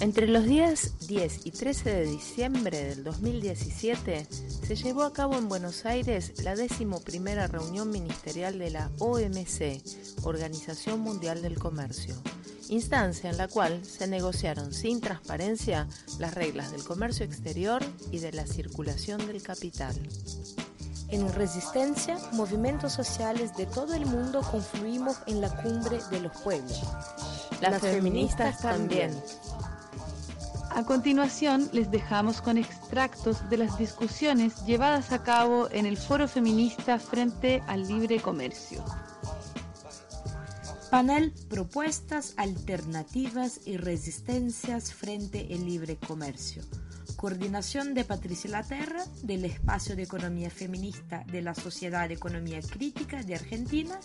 Entre los días 10 y 13 de diciembre del 2017 se llevó a cabo en Buenos Aires la primera reunión ministerial de la OMC, Organización Mundial del Comercio, instancia en la cual se negociaron sin transparencia las reglas del comercio exterior y de la circulación del capital. En Resistencia, movimientos sociales de todo el mundo confluimos en la cumbre de los pueblos. Las, feministas, también. A continuación, les dejamos con extractos de las discusiones llevadas a cabo en el Foro Feminista frente al libre comercio. Panel Propuestas, Alternativas y Resistencias frente al libre comercio. Coordinación de Patricia Laterra, del Espacio de Economía Feminista de la Sociedad de Economía Crítica de Argentina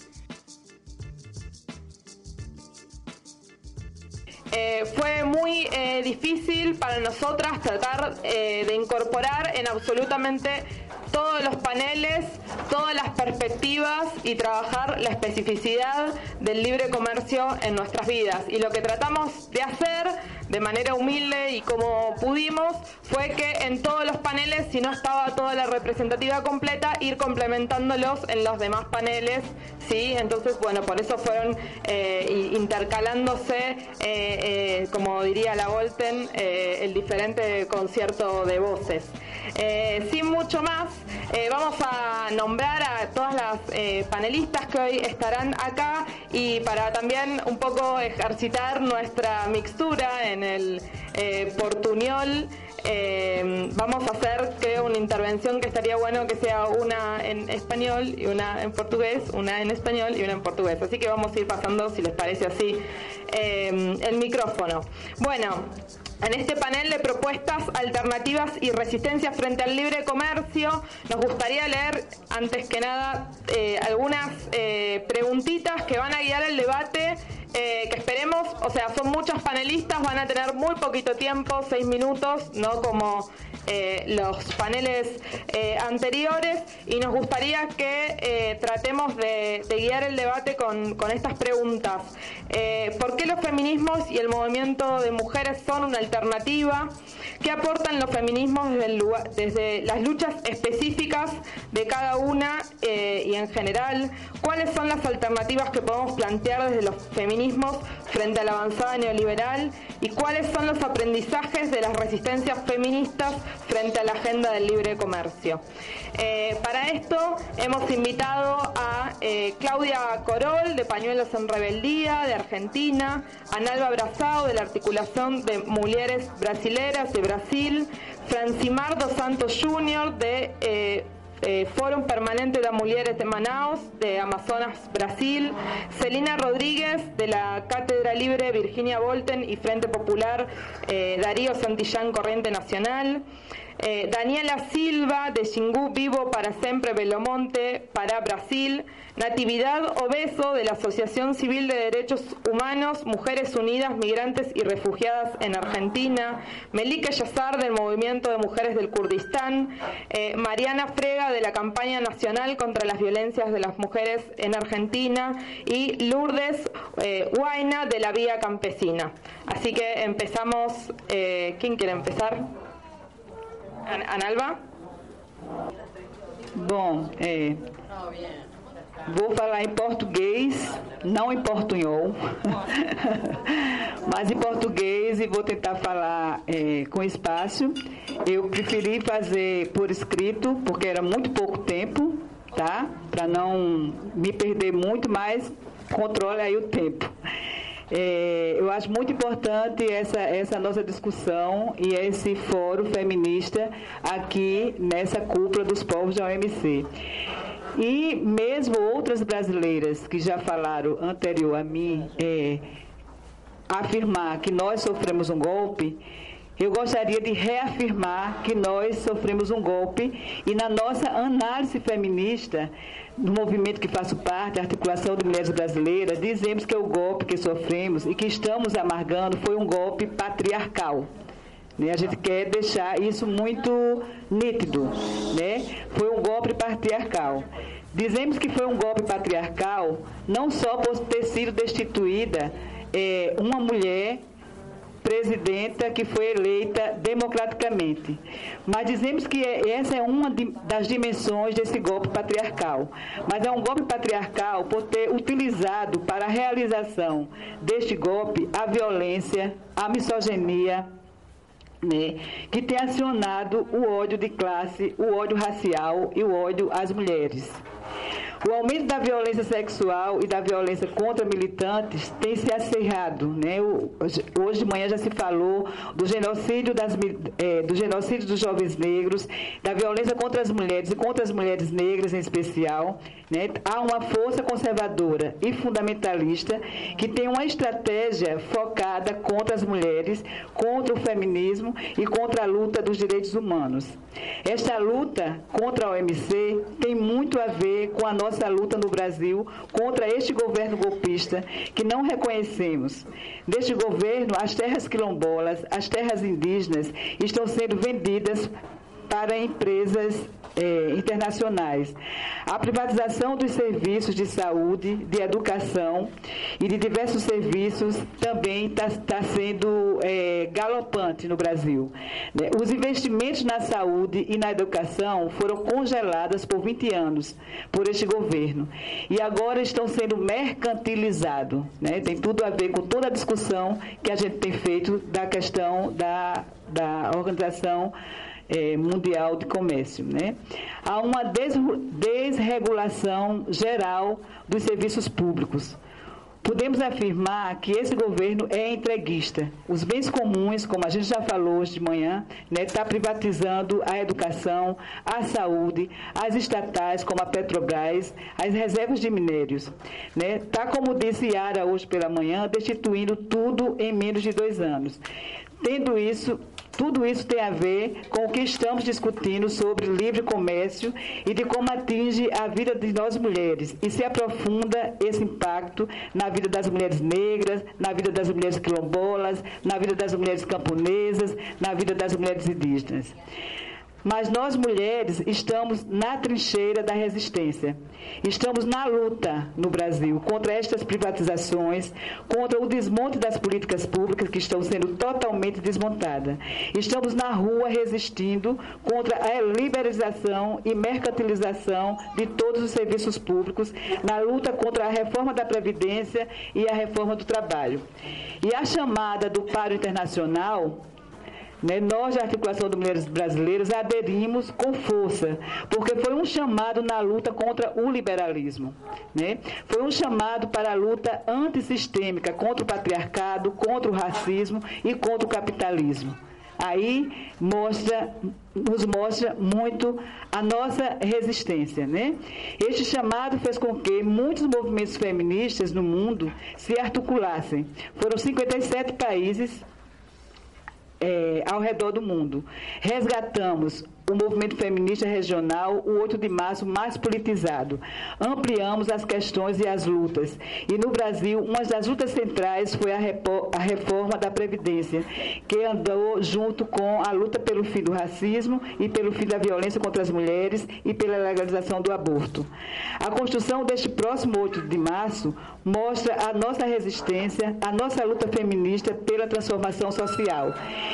Eh, fue muy eh, difícil para nosotras tratar eh, de incorporar en absolutamente todos los paneles, todas las perspectivas y trabajar la especificidad del libre comercio en nuestras vidas. Y lo que tratamos de hacer de manera humilde y como pudimos fue que en todos los paneles, si no estaba toda la representativa completa, ir complementándolos en los demás paneles. ¿sí? Entonces, bueno, por eso fueron eh, intercalándose, eh, eh, como diría la Volten, el diferente concierto de voces. Sin mucho más, vamos a nombrar a todas las panelistas que hoy estarán acá y para también un poco ejercitar nuestra mixtura en el eh, portuñol. Eh, vamos a hacer, creo, una intervención que estaría bueno que sea una en español y una en portugués, una en español y una en portugués. Así que vamos a ir pasando, si les parece así, eh, el micrófono. Bueno, en este panel de propuestas, alternativas y resistencias frente al libre comercio, nos gustaría leer, antes que nada, eh, algunas eh, preguntitas que van a guiar el debate eh, que esperemos, o sea, son muchos panelistas, van a tener muy poquito tiempo, seis minutos, no como los paneles anteriores, y nos gustaría que tratemos de, guiar el debate con, estas preguntas. ¿Por qué los feminismos y el movimiento de mujeres son una alternativa? ¿Qué aportan los feminismos desde, las luchas específicas de cada una y en general? ¿Cuáles son las alternativas que podemos plantear desde los feminismos? frente a la avanzada neoliberal y cuáles son los aprendizajes de las resistencias feministas frente a la agenda del libre comercio. Eh, para esto hemos invitado a eh, Claudia Corol de Pañuelos en Rebeldía de Argentina, a Nalva Brazao de la Articulación de Mujeres Brasileras de Brasil, Francimardo Santos Jr. de eh, eh, Fórum Permanente de Mujeres de Manaus, de Amazonas, Brasil, Celina Rodríguez, de la Cátedra Libre Virginia Volten y Frente Popular eh, Darío Santillán Corriente Nacional, eh, Daniela Silva, de Xingu Vivo para Siempre Belomonte, para Brasil, Natividad Obeso, de la Asociación Civil de Derechos Humanos, Mujeres Unidas, Migrantes y Refugiadas en Argentina, Melike Yazar, del Movimiento de Mujeres del Kurdistán, eh, Mariana Frega, de la Campaña Nacional contra las Violencias de las Mujeres en Argentina, y Lourdes eh, Huayna, de la Vía Campesina. Así que empezamos. ¿Quién quiere empezar? Analba? Bom, é, vou falar em português, não em portunhol, mas em português e vou tentar falar é, com espaço. Eu preferi fazer por escrito, porque era muito pouco tempo, tá? Para não me perder muito, mas controle aí o tempo. É, eu acho muito importante essa, essa nossa discussão e esse fórum feminista aqui nessa cúpula dos povos da OMC. E mesmo outras brasileiras que já falaram anterior a mim, é, afirmar que nós sofremos um golpe, eu gostaria de reafirmar que nós sofremos um golpe e na nossa análise feminista, no movimento que faço parte, a Articulação de Mulheres Brasileiras, dizemos que o golpe que sofremos e que estamos amargando foi um golpe patriarcal. Né? A gente quer deixar isso muito nítido. Né? Foi um golpe patriarcal. Dizemos que foi um golpe patriarcal não só por ter sido destituída é, uma mulher presidenta que foi eleita democraticamente. Mas dizemos que essa é uma das dimensões desse golpe patriarcal. Mas é um golpe patriarcal por ter utilizado para a realização deste golpe a violência, a misoginia, né, que tem acionado o ódio de classe, o ódio racial e o ódio às mulheres. O aumento da violência sexual e da violência contra militantes tem se acerrado. Né? Hoje de manhã já se falou do genocídio, das, é, do genocídio dos jovens negros, da violência contra as mulheres e contra as mulheres negras em especial. Né? Há uma força conservadora e fundamentalista que tem uma estratégia focada contra as mulheres, contra o feminismo e contra a luta dos direitos humanos. Esta luta contra a OMC tem muito a ver com a nossa luta no Brasil contra este governo golpista que não reconhecemos. Deste governo, as terras quilombolas, as terras indígenas estão sendo vendidas para empresas é, internacionais. A privatização dos serviços de saúde, de educação e de diversos serviços também está tá sendo é, galopante no Brasil. Né? Os investimentos na saúde e na educação foram congelados por 20 anos por este governo e agora estão sendo mercantilizados. Né? Tem tudo a ver com toda a discussão que a gente tem feito da questão da, da organização é, mundial de comércio. Né? Há uma desregulação geral dos serviços públicos. Podemos afirmar que esse governo é entreguista. Os bens comuns, como a gente já falou hoje de manhã, está né, tá privatizando a educação, a saúde, as estatais, como a Petrobras, as reservas de minérios. Está, né, tá, como disse Yara hoje pela manhã, destituindo tudo em menos de dois anos. Tendo isso, tudo isso tem a ver com o que estamos discutindo sobre livre comércio e de como atinge a vida de nós mulheres e se aprofunda esse impacto na vida das mulheres negras, na vida das mulheres quilombolas, na vida das mulheres camponesas, na vida das mulheres indígenas. Mas nós mulheres estamos na trincheira da resistência. Estamos na luta no Brasil contra estas privatizações, contra o desmonte das políticas públicas que estão sendo totalmente desmontadas. Estamos na rua resistindo contra a liberalização e mercantilização de todos os serviços públicos, na luta contra a reforma da Previdência e a reforma do trabalho. E a chamada do paro internacional né, nós, da Articulação de Mulheres Brasileiras, aderimos com força, porque foi um chamado na luta contra o liberalismo. Né? Foi um chamado para a luta antissistêmica contra o patriarcado, contra o racismo e contra o capitalismo. Aí mostra, nos mostra muito a nossa resistência. Né? Este chamado fez com que muitos movimentos feministas no mundo se articulassem. Foram 57 países é, ao redor do mundo. Resgatamos o movimento feminista regional, o 8 de março mais politizado. Ampliamos as questões e as lutas. E no Brasil, uma das lutas centrais foi a, a reforma da Previdência, que andou junto com a luta pelo fim do racismo e pelo fim da violência contra as mulheres e pela legalização do aborto. A construção deste próximo 8 de março mostra a nossa resistência, a nossa luta feminista pela transformação social.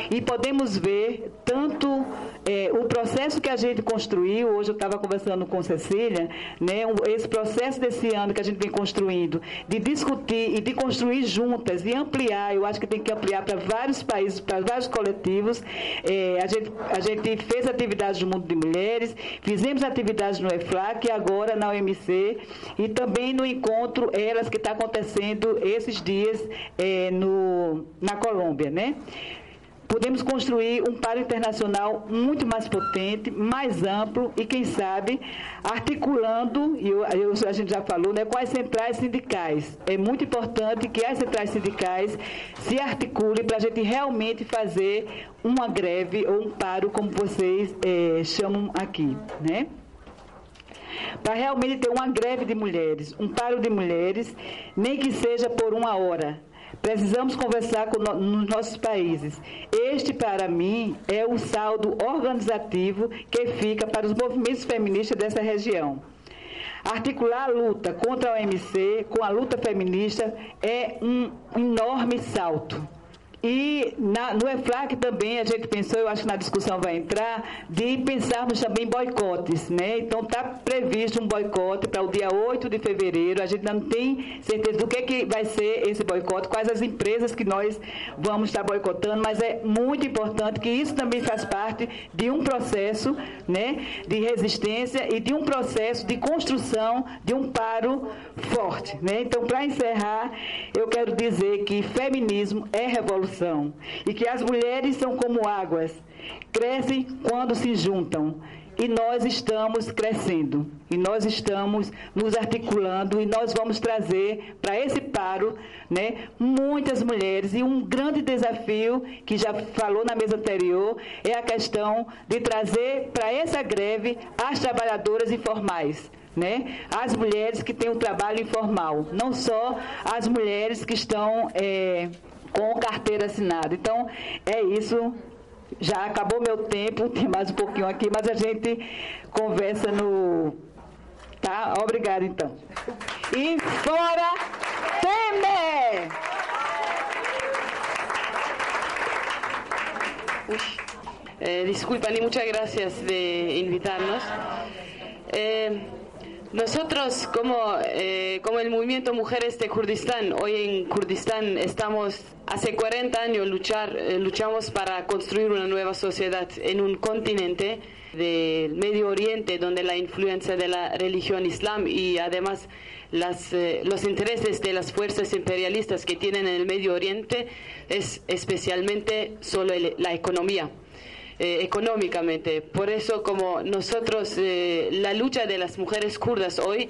E podemos ver tanto é, o processo que a gente construiu, hoje eu estava conversando com Cecília, né, esse processo desse ano que a gente vem construindo, de discutir e de construir juntas e ampliar, eu acho que tem que ampliar para vários países, para vários coletivos. É, a, gente, a gente fez atividades no Mundo de Mulheres, fizemos atividades no EFLAC e agora na OMC e também no encontro Elas que está acontecendo esses dias é, no, na Colômbia, né? podemos construir um paro internacional muito mais potente, mais amplo e, quem sabe, articulando, e eu, a gente já falou, né, com as centrais sindicais. É muito importante que as centrais sindicais se articulem para a gente realmente fazer uma greve ou um paro, como vocês é, chamam aqui. Né? Para realmente ter uma greve de mulheres, um paro de mulheres, nem que seja por uma hora, Precisamos conversar com no, nos nossos países. Este, para mim, é o saldo organizativo que fica para os movimentos feministas dessa região. Articular a luta contra a OMC com a luta feminista é um enorme salto. E na, no EFLAC também a gente pensou, eu acho que na discussão vai entrar, de pensarmos também boicotes. Né? Então está previsto um boicote para o dia 8 de fevereiro. A gente não tem certeza do que, que vai ser esse boicote, quais as empresas que nós vamos estar boicotando, mas é muito importante que isso também faz parte de um processo né, de resistência e de um processo de construção de um paro forte. Né? Então, para encerrar, eu quero dizer que feminismo é revolução e que as mulheres são como águas, crescem quando se juntam. E nós estamos crescendo, e nós estamos nos articulando, e nós vamos trazer para esse paro né, muitas mulheres. E um grande desafio, que já falou na mesa anterior, é a questão de trazer para essa greve as trabalhadoras informais né? As mulheres que têm o um trabalho informal, não só as mulheres que estão é, com carteira assinada. Então, é isso. Já acabou meu tempo, tem mais um pouquinho aqui, mas a gente conversa no. Tá? Obrigada, então. E fora Temer! Eh, disculpan y muchas gracias de invitarnos. Eh, nosotros, como, eh, como el movimiento Mujeres de Kurdistán, hoy en Kurdistán estamos, hace 40 años luchar, eh, luchamos para construir una nueva sociedad en un continente del Medio Oriente donde la influencia de la religión islam y además las, eh, los intereses de las fuerzas imperialistas que tienen en el Medio Oriente es especialmente solo la economía. Eh, económicamente. Por eso, como nosotros, eh, la lucha de las mujeres kurdas hoy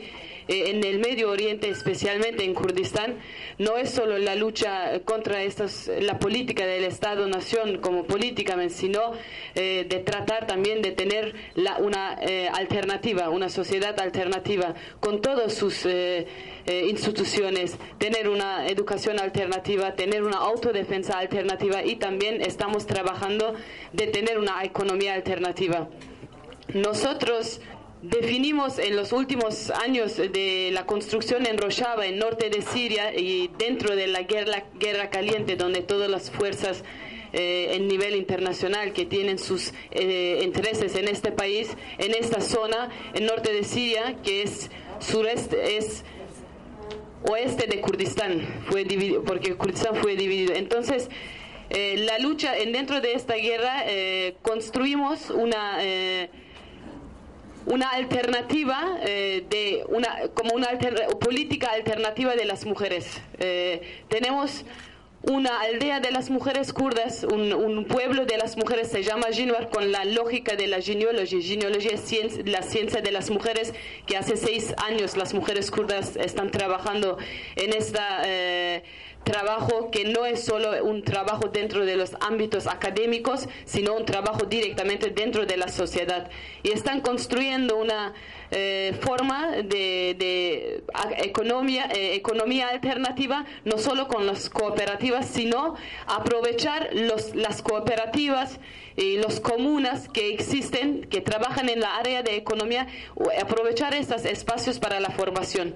en el Medio Oriente, especialmente en Kurdistán, no es solo la lucha contra estas, la política del Estado-Nación como política, sino de tratar también de tener una alternativa, una sociedad alternativa con todos sus eh, instituciones, tener una educación alternativa, tener una autodefensa alternativa y también estamos trabajando de tener una economía alternativa. Nosotros definimos en los últimos años de la construcción en Rojava, en norte de Siria y dentro de la guerra, guerra caliente, donde todas las fuerzas eh, en nivel internacional que tienen sus eh, intereses en este país, en esta zona, en norte de Siria, que es sureste, es oeste de Kurdistán, fue dividido, porque Kurdistán fue dividido. Entonces, eh, la lucha dentro de esta guerra eh, construimos una una alternativa de una como una política alternativa de las mujeres. tenemos una aldea de las mujeres kurdas, un, pueblo de las mujeres se llama Jinwar con la lógica de la genealogía. Genealogía es la ciencia de las mujeres que hace seis años las mujeres kurdas están trabajando en esta... Eh, trabajo que no es solo un trabajo dentro de los ámbitos académicos, sino un trabajo directamente dentro de la sociedad. Y están construyendo una eh, forma de, economía, eh, economía alternativa, no solo con las cooperativas, sino aprovechar los, las cooperativas y los comunas que existen, que trabajan en la área de economía, aprovechar estos espacios para la formación.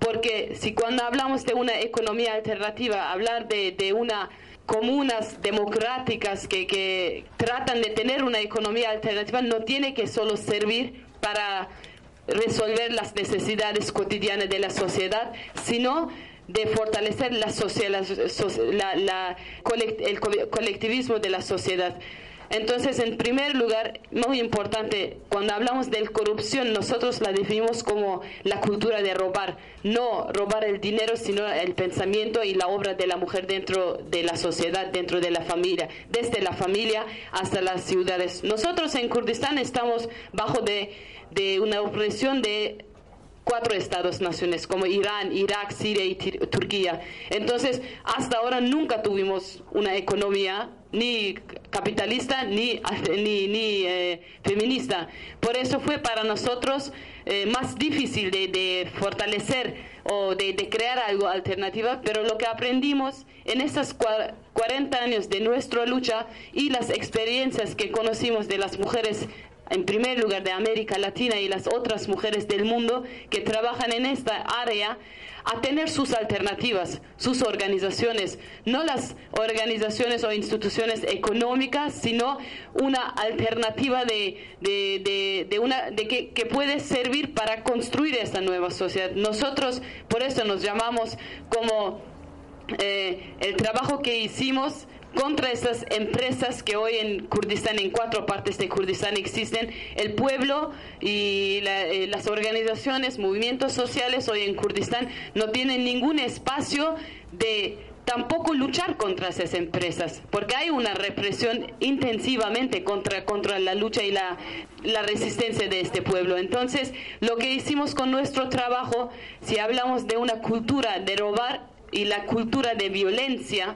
Porque si cuando hablamos de una economía alternativa, hablar de, de una comunas democráticas que, que, tratan de tener una economía alternativa no tiene que solo servir para resolver las necesidades cotidianas de la sociedad, sino de fortalecer la, la, el colectivismo de la sociedad. Entonces, en primer lugar, muy importante, cuando hablamos de corrupción, nosotros la definimos como la cultura de robar, no robar el dinero, sino el pensamiento y la obra de la mujer dentro de la sociedad, dentro de la familia, desde la familia hasta las ciudades. Nosotros en Kurdistán estamos bajo de, de una opresión de cuatro estados naciones como Irán, Irak, Siria y Turquía. Entonces, hasta ahora nunca tuvimos una economía ni capitalista ni, ni, ni eh, feminista. Por eso fue para nosotros eh, más difícil de, fortalecer o de, de, crear algo alternativa, pero lo que aprendimos en estos 40 años de nuestra lucha y las experiencias que conocimos de las mujeres en primer lugar de América Latina y las otras mujeres del mundo que trabajan en esta área a tener sus alternativas, sus organizaciones, no las organizaciones o instituciones económicas, sino una alternativa de, una, de que, que, puede servir para construir esta nueva sociedad. Nosotros por eso nos llamamos como eh, el trabajo que hicimos contra esas empresas que hoy en Kurdistán, en cuatro partes de Kurdistán existen, el pueblo y eh, las organizaciones, movimientos sociales hoy en Kurdistán no tienen ningún espacio de tampoco luchar contra esas empresas, porque hay una represión intensivamente contra, contra la lucha y la, la resistencia de este pueblo. Entonces, lo que hicimos con nuestro trabajo, si hablamos de una cultura de robar y la cultura de violencia,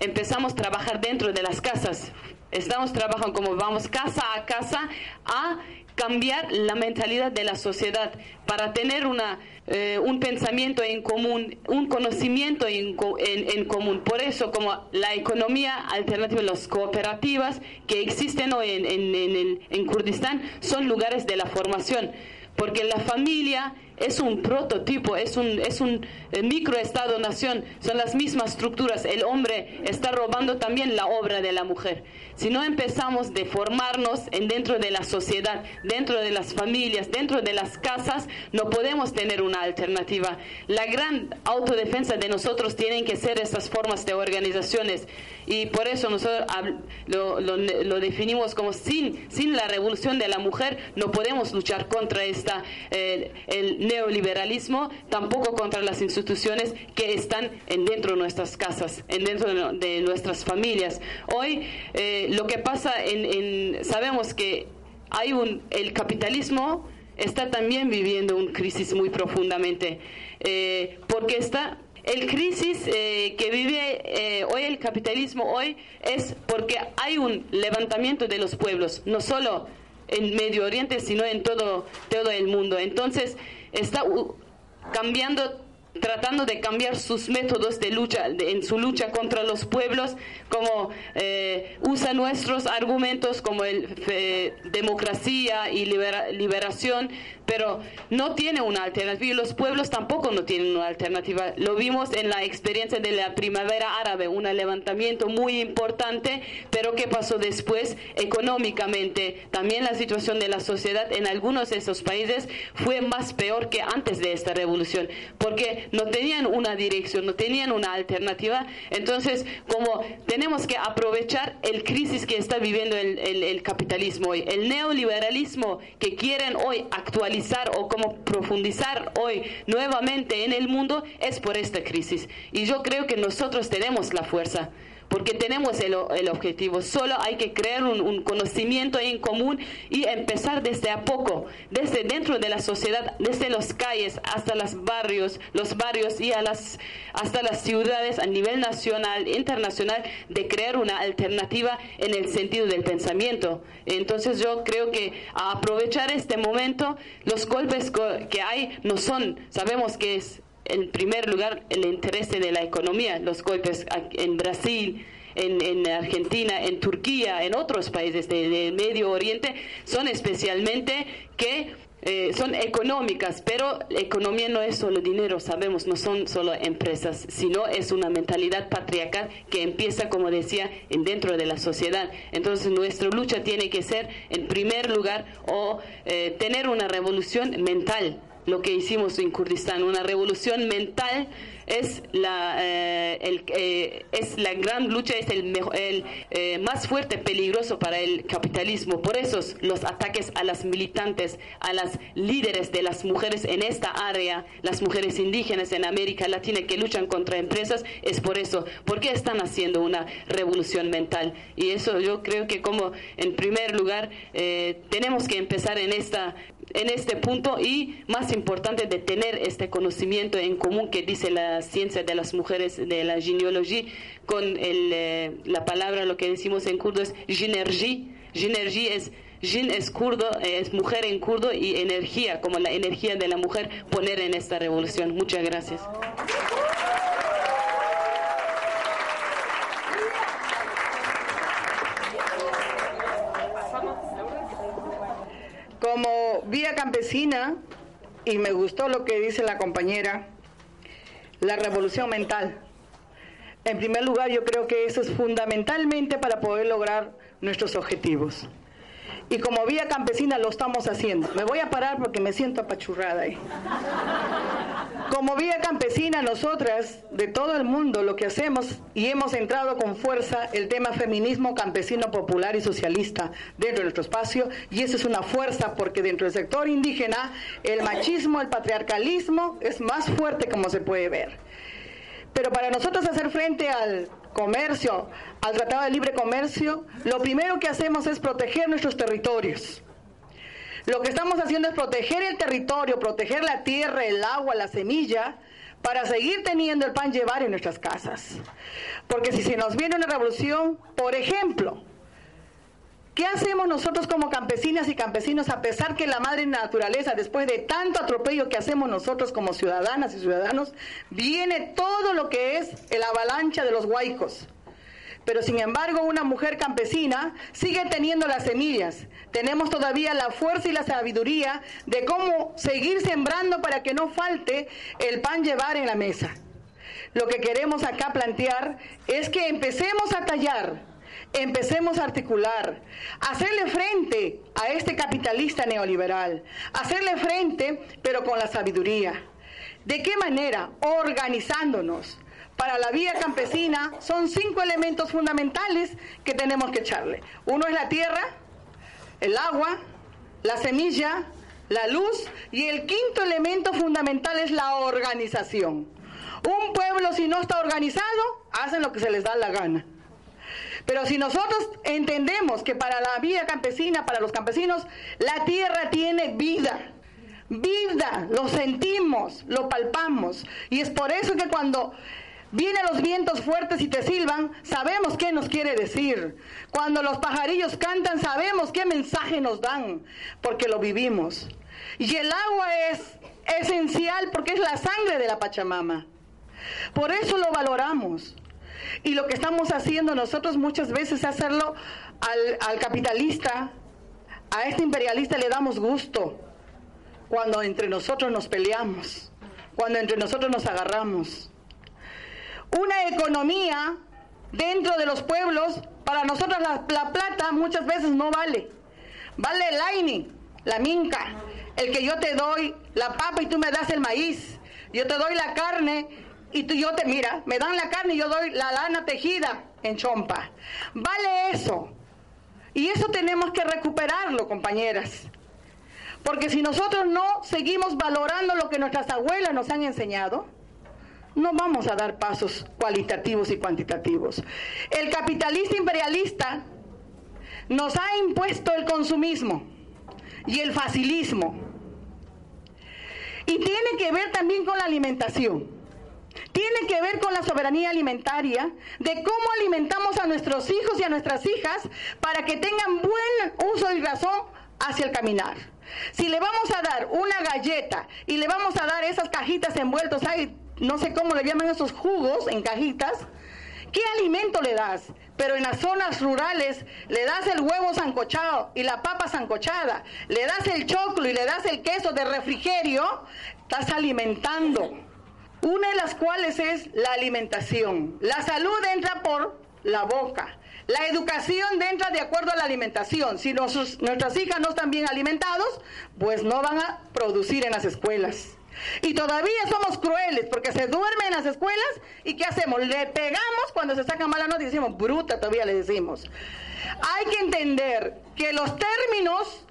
empezamos a trabajar dentro de las casas. Estamos trabajando como vamos casa a casa a cambiar la mentalidad de la sociedad para tener una, eh, un pensamiento en común, un conocimiento en, en, común. Por eso, como la economía alternativa, las cooperativas que existen hoy en, en, en Kurdistán son lugares de la formación, porque la familia es un prototipo, es un, es un eh, microestado-nación, son las mismas estructuras. El hombre está robando también la obra de la mujer. Si no empezamos de formarnos en dentro de la sociedad, dentro de las familias, dentro de las casas, no podemos tener una alternativa. La gran autodefensa de nosotros tienen que ser estas formas de organizaciones y por eso nosotros lo, lo, definimos como sin, sin la revolución de la mujer no podemos luchar contra esta, eh, el neoliberalismo, tampoco contra las instituciones que están en dentro de nuestras casas, en dentro de, nuestras familias. Hoy eh, lo que pasa en, sabemos que hay un el capitalismo está también viviendo una crisis muy profundamente eh, porque está el crisis eh, que vive hoy el capitalismo hoy es porque hay un levantamiento de los pueblos no solo en Medio Oriente sino en todo todo el mundo entonces está cambiando tratando de cambiar sus métodos de lucha en su lucha contra los pueblos como eh, usa nuestros argumentos como el democracia y liberación pero no tiene una alternativa y los pueblos tampoco no tienen una alternativa. Lo vimos en la experiencia de la primavera árabe, un levantamiento muy importante, pero ¿qué pasó después económicamente? También la situación de la sociedad en algunos de esos países fue más peor que antes de esta revolución, porque no tenían una dirección, no tenían una alternativa. Entonces, como tenemos que aprovechar el crisis que está viviendo el, el capitalismo hoy, el neoliberalismo que quieren hoy actualizar, o cómo profundizar hoy nuevamente en el mundo es por esta crisis. Y yo creo que nosotros tenemos la fuerza porque tenemos el, el, objetivo. Solo hay que crear un, conocimiento en común y empezar desde a poco, desde dentro de la sociedad, desde las calles hasta los barrios, los barrios y a las, hasta las ciudades a nivel nacional, internacional, de crear una alternativa en el sentido del pensamiento. Entonces yo creo que aprovechar este momento, los golpes que hay no son, sabemos que es en primer lugar el interés de la economía, los golpes en Brasil, en, Argentina, en Turquía, en otros países del Medio Oriente, son especialmente que eh, son económicas, pero la economía no es solo dinero, sabemos, no son solo empresas, sino es una mentalidad patriarcal que empieza, como decía, en dentro de la sociedad. Entonces nuestra lucha tiene que ser, en primer lugar, o eh, tener una revolución mental lo que hicimos en Kurdistán, una revolución mental es la, eh, el, eh, es la gran lucha, es el, el eh, más fuerte, peligroso para el capitalismo. Por eso los ataques a las militantes, a las líderes de las mujeres en esta área, las mujeres indígenas en América Latina que luchan contra empresas, es por eso, porque están haciendo una revolución mental. Y eso yo creo que como en primer lugar tenemos que empezar en esta en este punto y más importante de tener este conocimiento en común que dice la ciencia de las mujeres, de la genealogía, con el, eh, la palabra, lo que decimos en kurdo es ginergi. Ginergi es Jin es kurdo, es mujer en kurdo y energía, como la energía de la mujer, poner en esta revolución. Muchas gracias. Como vía campesina, y me gustó lo que dice la compañera, la revolución mental. En primer lugar, yo creo que eso es fundamentalmente para poder lograr nuestros objetivos. Y como vía campesina lo estamos haciendo. Me voy a parar porque me siento apachurrada ahí. Como vía campesina, nosotras de todo el mundo lo que hacemos y hemos entrado con fuerza el tema feminismo campesino popular y socialista dentro de nuestro espacio y eso es una fuerza porque dentro del sector indígena el machismo, el patriarcalismo es más fuerte como se puede ver. Pero para nosotros hacer frente al comercio, al Tratado de Libre Comercio, lo primero que hacemos es proteger nuestros territorios. Lo que estamos haciendo es proteger el territorio, proteger la tierra, el agua, la semilla, para seguir teniendo el pan llevar en nuestras casas. Porque si se nos viene una revolución, por ejemplo, ¿Qué hacemos nosotros como campesinas y campesinos a pesar que la madre naturaleza, después de tanto atropello que hacemos nosotros como ciudadanas y ciudadanos, viene todo lo que es el avalancha de los huaicos? Pero sin embargo, una mujer campesina sigue teniendo las semillas. Tenemos todavía la fuerza y la sabiduría de cómo seguir sembrando para que no falte el pan llevar en la mesa. Lo que queremos acá plantear es que empecemos a tallar empecemos a articular, hacerle frente a este capitalista neoliberal, hacerle frente pero con la sabiduría. ¿De qué manera? Organizándonos. Para la vía campesina son cinco elementos fundamentales que tenemos que echarle. Uno es la tierra, el agua, la semilla, la luz y el quinto elemento fundamental es la organización. Un pueblo si no está organizado, hacen lo que se les da la gana. Pero si nosotros entendemos que para la vida campesina, para los campesinos, la tierra tiene vida, vida, lo sentimos, lo palpamos. Y es por eso que cuando vienen los vientos fuertes y te silban, sabemos qué nos quiere decir. Cuando los pajarillos cantan, sabemos qué mensaje nos dan, porque lo vivimos. Y el agua es esencial porque es la sangre de la Pachamama. Por eso lo valoramos. Y lo que estamos haciendo nosotros muchas veces es hacerlo al, capitalista, a este imperialista le damos gusto cuando entre nosotros nos peleamos, cuando entre nosotros nos agarramos. Una economía dentro de los pueblos, para nosotros la, plata muchas veces no vale. Vale el aini, la minca, el que yo te doy la papa y tú me das el maíz. Yo te doy la carne y tú yo te mira, me dan la carne y yo doy la lana tejida en chompa. Vale eso. Y eso tenemos que recuperarlo, compañeras. Porque si nosotros no seguimos valorando lo que nuestras abuelas nos han enseñado, no vamos a dar pasos cualitativos y cuantitativos. El capitalista imperialista nos ha impuesto el consumismo y el facilismo. Y tiene que ver también con la alimentación tiene que ver con la soberanía alimentaria, de cómo alimentamos a nuestros hijos y a nuestras hijas para que tengan buen uso y razón hacia el caminar. Si le vamos a dar una galleta y le vamos a dar esas cajitas envueltas, hay, no sé cómo le llaman esos jugos en cajitas, ¿qué alimento le das? Pero en las zonas rurales le das el huevo sancochado y la papa sancochada, le das el choclo y le das el queso de refrigerio, estás alimentando una de las cuales es la alimentación. La salud entra por la boca. La educación entra de acuerdo a la alimentación. Si nuestras hijas no están bien alimentados, pues no van a producir en las escuelas. Y todavía somos crueles porque se duermen en las escuelas y ¿qué hacemos? Le pegamos cuando se saca mala nota y decimos, bruta todavía le decimos. Hay que entender que los términos,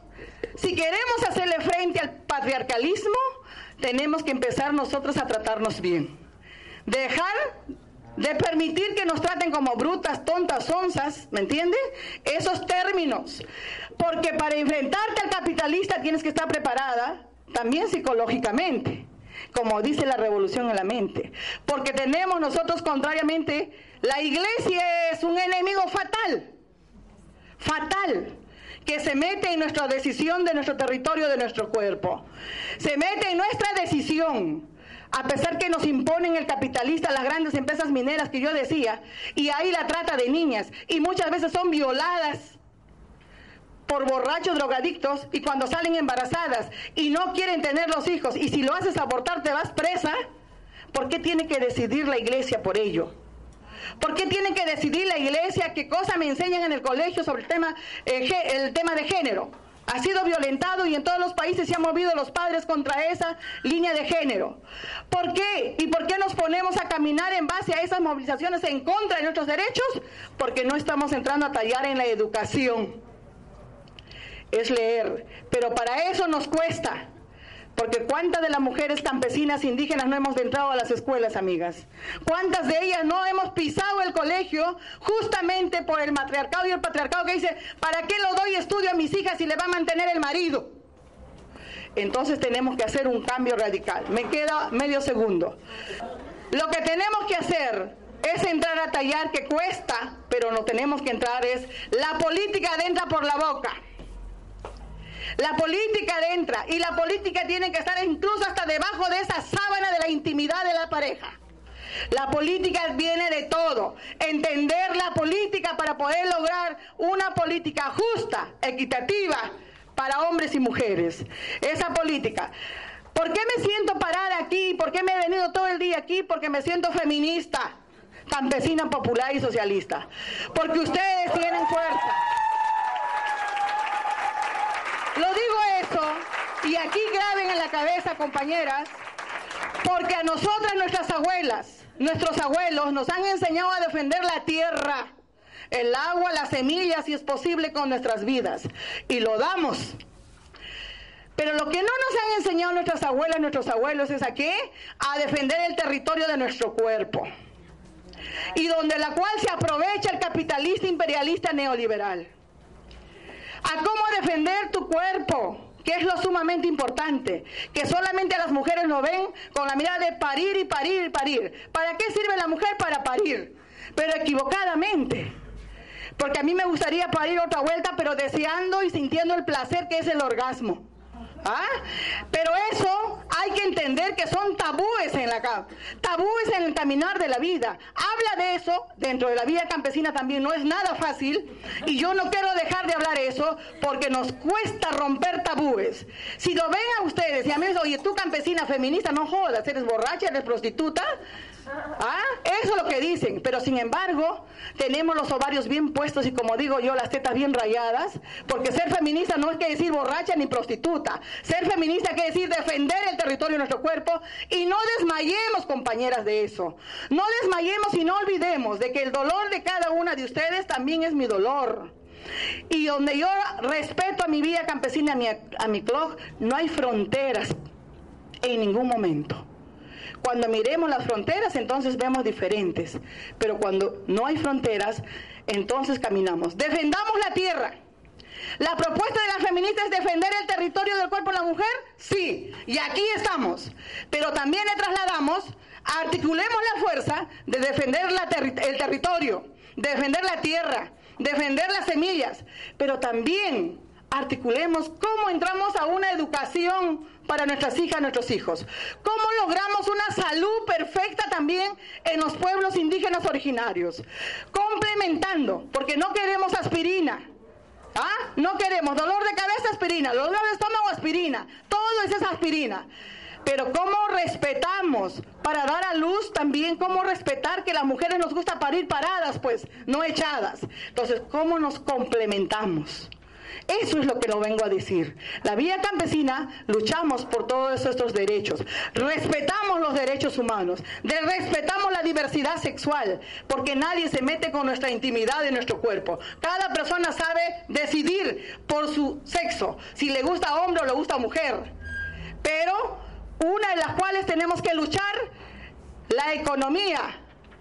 si queremos hacerle frente al patriarcalismo, tenemos que empezar nosotros a tratarnos bien. Dejar de permitir que nos traten como brutas, tontas, onzas, ¿me entiendes? Esos términos. Porque para enfrentarte al capitalista tienes que estar preparada también psicológicamente, como dice la revolución en la mente. Porque tenemos nosotros, contrariamente, la iglesia es un enemigo fatal. Fatal que se mete en nuestra decisión de nuestro territorio, de nuestro cuerpo. Se mete en nuestra decisión. A pesar que nos imponen el capitalista, las grandes empresas mineras que yo decía, y ahí la trata de niñas, y muchas veces son violadas por borrachos drogadictos y cuando salen embarazadas y no quieren tener los hijos y si lo haces abortar te vas presa, ¿por qué tiene que decidir la iglesia por ello? ¿Por qué tiene que decidir la iglesia qué cosa me enseñan en el colegio sobre el tema, eh, el tema de género? ha sido violentado y en todos los países se han movido los padres contra esa línea de género. ¿Por qué? ¿Y por qué nos ponemos a caminar en base a esas movilizaciones en contra de nuestros derechos? Porque no estamos entrando a tallar en la educación. Es leer, pero para eso nos cuesta. Porque cuántas de las mujeres campesinas indígenas no hemos entrado a las escuelas, amigas. ¿Cuántas de ellas no hemos pisado el colegio justamente por el matriarcado y el patriarcado que dice, ¿para qué lo doy estudio a mis hijas si le va a mantener el marido? Entonces tenemos que hacer un cambio radical. Me queda medio segundo. Lo que tenemos que hacer es entrar a tallar que cuesta, pero no tenemos que entrar es la política entra por la boca. La política entra y la política tiene que estar incluso hasta debajo de esa sábana de la intimidad de la pareja. La política viene de todo. Entender la política para poder lograr una política justa, equitativa para hombres y mujeres. Esa política. ¿Por qué me siento parada aquí? ¿Por qué me he venido todo el día aquí? Porque me siento feminista, campesina, popular y socialista. Porque ustedes tienen fuerza. Lo digo eso, y aquí graben en la cabeza, compañeras, porque a nosotras, nuestras abuelas, nuestros abuelos nos han enseñado a defender la tierra, el agua, las semillas, si es posible, con nuestras vidas. Y lo damos. Pero lo que no nos han enseñado nuestras abuelas, nuestros abuelos, es a qué? A defender el territorio de nuestro cuerpo. Y donde la cual se aprovecha el capitalista imperialista neoliberal a cómo defender tu cuerpo, que es lo sumamente importante, que solamente las mujeres lo ven con la mirada de parir y parir y parir. ¿Para qué sirve la mujer? Para parir, pero equivocadamente. Porque a mí me gustaría parir otra vuelta, pero deseando y sintiendo el placer que es el orgasmo. ¿Ah? Pero eso hay que entender que son tabúes en la tabúes en el caminar de la vida. Habla de eso dentro de la vida campesina también no es nada fácil y yo no quiero dejar de hablar eso porque nos cuesta romper tabúes. Si lo ven a ustedes y a mí oye, tú campesina feminista, no jodas, eres borracha, eres prostituta, ¿Ah? Eso es lo que dicen, pero sin embargo tenemos los ovarios bien puestos y como digo yo, las tetas bien rayadas, porque ser feminista no es que decir borracha ni prostituta, ser feminista quiere decir defender el territorio de nuestro cuerpo y no desmayemos compañeras de eso, no desmayemos y no olvidemos de que el dolor de cada una de ustedes también es mi dolor. Y donde yo respeto a mi vida campesina, a mi, a mi clog, no hay fronteras en ningún momento. Cuando miremos las fronteras, entonces vemos diferentes. Pero cuando no hay fronteras, entonces caminamos. Defendamos la tierra. ¿La propuesta de las feministas es defender el territorio del cuerpo de la mujer? Sí, y aquí estamos. Pero también le trasladamos, articulemos la fuerza de defender el territorio, defender la tierra, defender las semillas, pero también articulemos cómo entramos a una educación para nuestras hijas, nuestros hijos. ¿Cómo logramos una salud perfecta también en los pueblos indígenas originarios? Complementando, porque no queremos aspirina. ¿Ah? No queremos dolor de cabeza, aspirina, dolor de estómago, aspirina. Todo es esa aspirina. Pero cómo respetamos para dar a luz también, cómo respetar que las mujeres nos gusta parir paradas, pues, no echadas. Entonces, ¿cómo nos complementamos? Eso es lo que lo vengo a decir. La vía campesina luchamos por todos estos derechos. Respetamos los derechos humanos. respetamos la diversidad sexual. Porque nadie se mete con nuestra intimidad de nuestro cuerpo. Cada persona sabe decidir por su sexo. Si le gusta hombre o le gusta mujer. Pero una de las cuales tenemos que luchar, la economía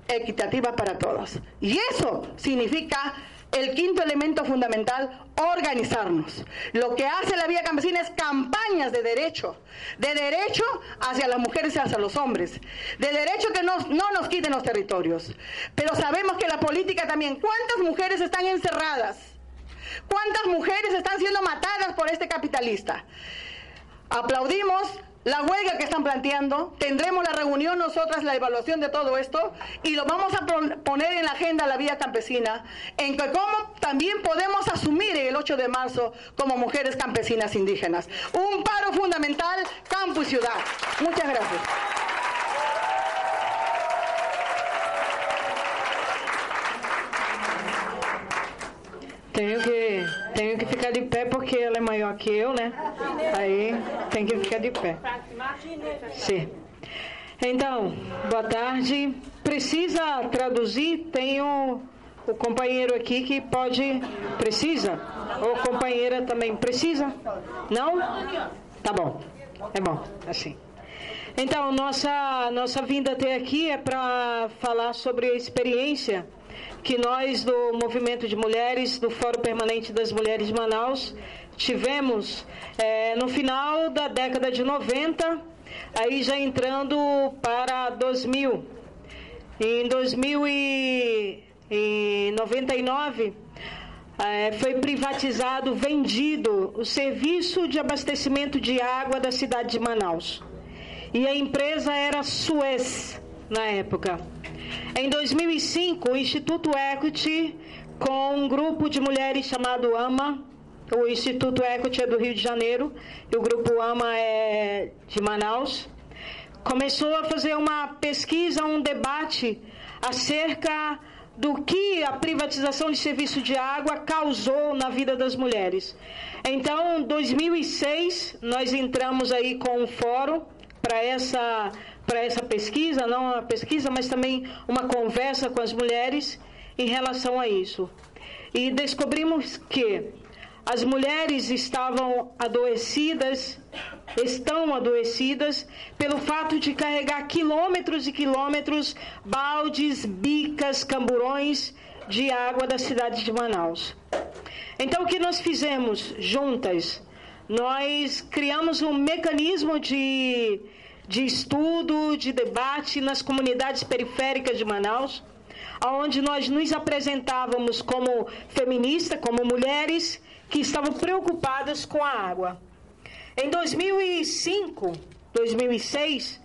equitativa para todos. Y eso significa el quinto elemento fundamental, organizarnos. Lo que hace la vía campesina es campañas de derecho, de derecho hacia las mujeres y hacia los hombres, de derecho que no, no nos quiten los territorios. Pero sabemos que la política también, ¿cuántas mujeres están encerradas? ¿Cuántas mujeres están siendo matadas por este capitalista? Aplaudimos la huelga que están planteando, tendremos la reunión nosotras, la evaluación de todo esto, y lo vamos a poner en la agenda la vía campesina, en que cómo también podemos asumir el 8 8 de marzo como mujeres campesinas indígenas. Un paro fundamental, campo y ciudad. Muchas gracias. Tenho que, tenho que ficar de pé porque ela é maior que eu, né? Aí tem que ficar de pé. Sim. Então, boa tarde. Precisa traduzir? Tenho o companheiro aqui que pode. Precisa? Ou companheira também precisa? Não? Tá bom. É bom, assim. Então, nossa, nossa vinda até aqui é para falar sobre a experiência que nós do Movimento de Mulheres, do Fórum Permanente das Mulheres de Manaus, tivemos é, no final da década de 90, aí já entrando para 2000. Em 2099, é, foi privatizado, vendido o serviço de abastecimento de água da cidade de Manaus. E a empresa era Suez na época. Em 2005, o Instituto Equity, com um grupo de mulheres chamado AMA, o Instituto Equity é do Rio de Janeiro e o grupo AMA é de Manaus, começou a fazer uma pesquisa, um debate acerca do que a privatização de serviço de água causou na vida das mulheres. Então, em 2006, nós entramos aí com um fórum para essa para essa pesquisa, não uma pesquisa, mas também uma conversa com as mulheres em relação a isso. E descobrimos que as mulheres estavam adoecidas, estão adoecidas pelo fato de carregar quilômetros e quilômetros, baldes, bicas, camburões de água da cidade de Manaus. Então, o que nós fizemos juntas? Nós criamos um mecanismo de de estudo, de debate nas comunidades periféricas de Manaus, onde nós nos apresentávamos como feministas, como mulheres que estavam preocupadas com a água. Em 2005, 2006,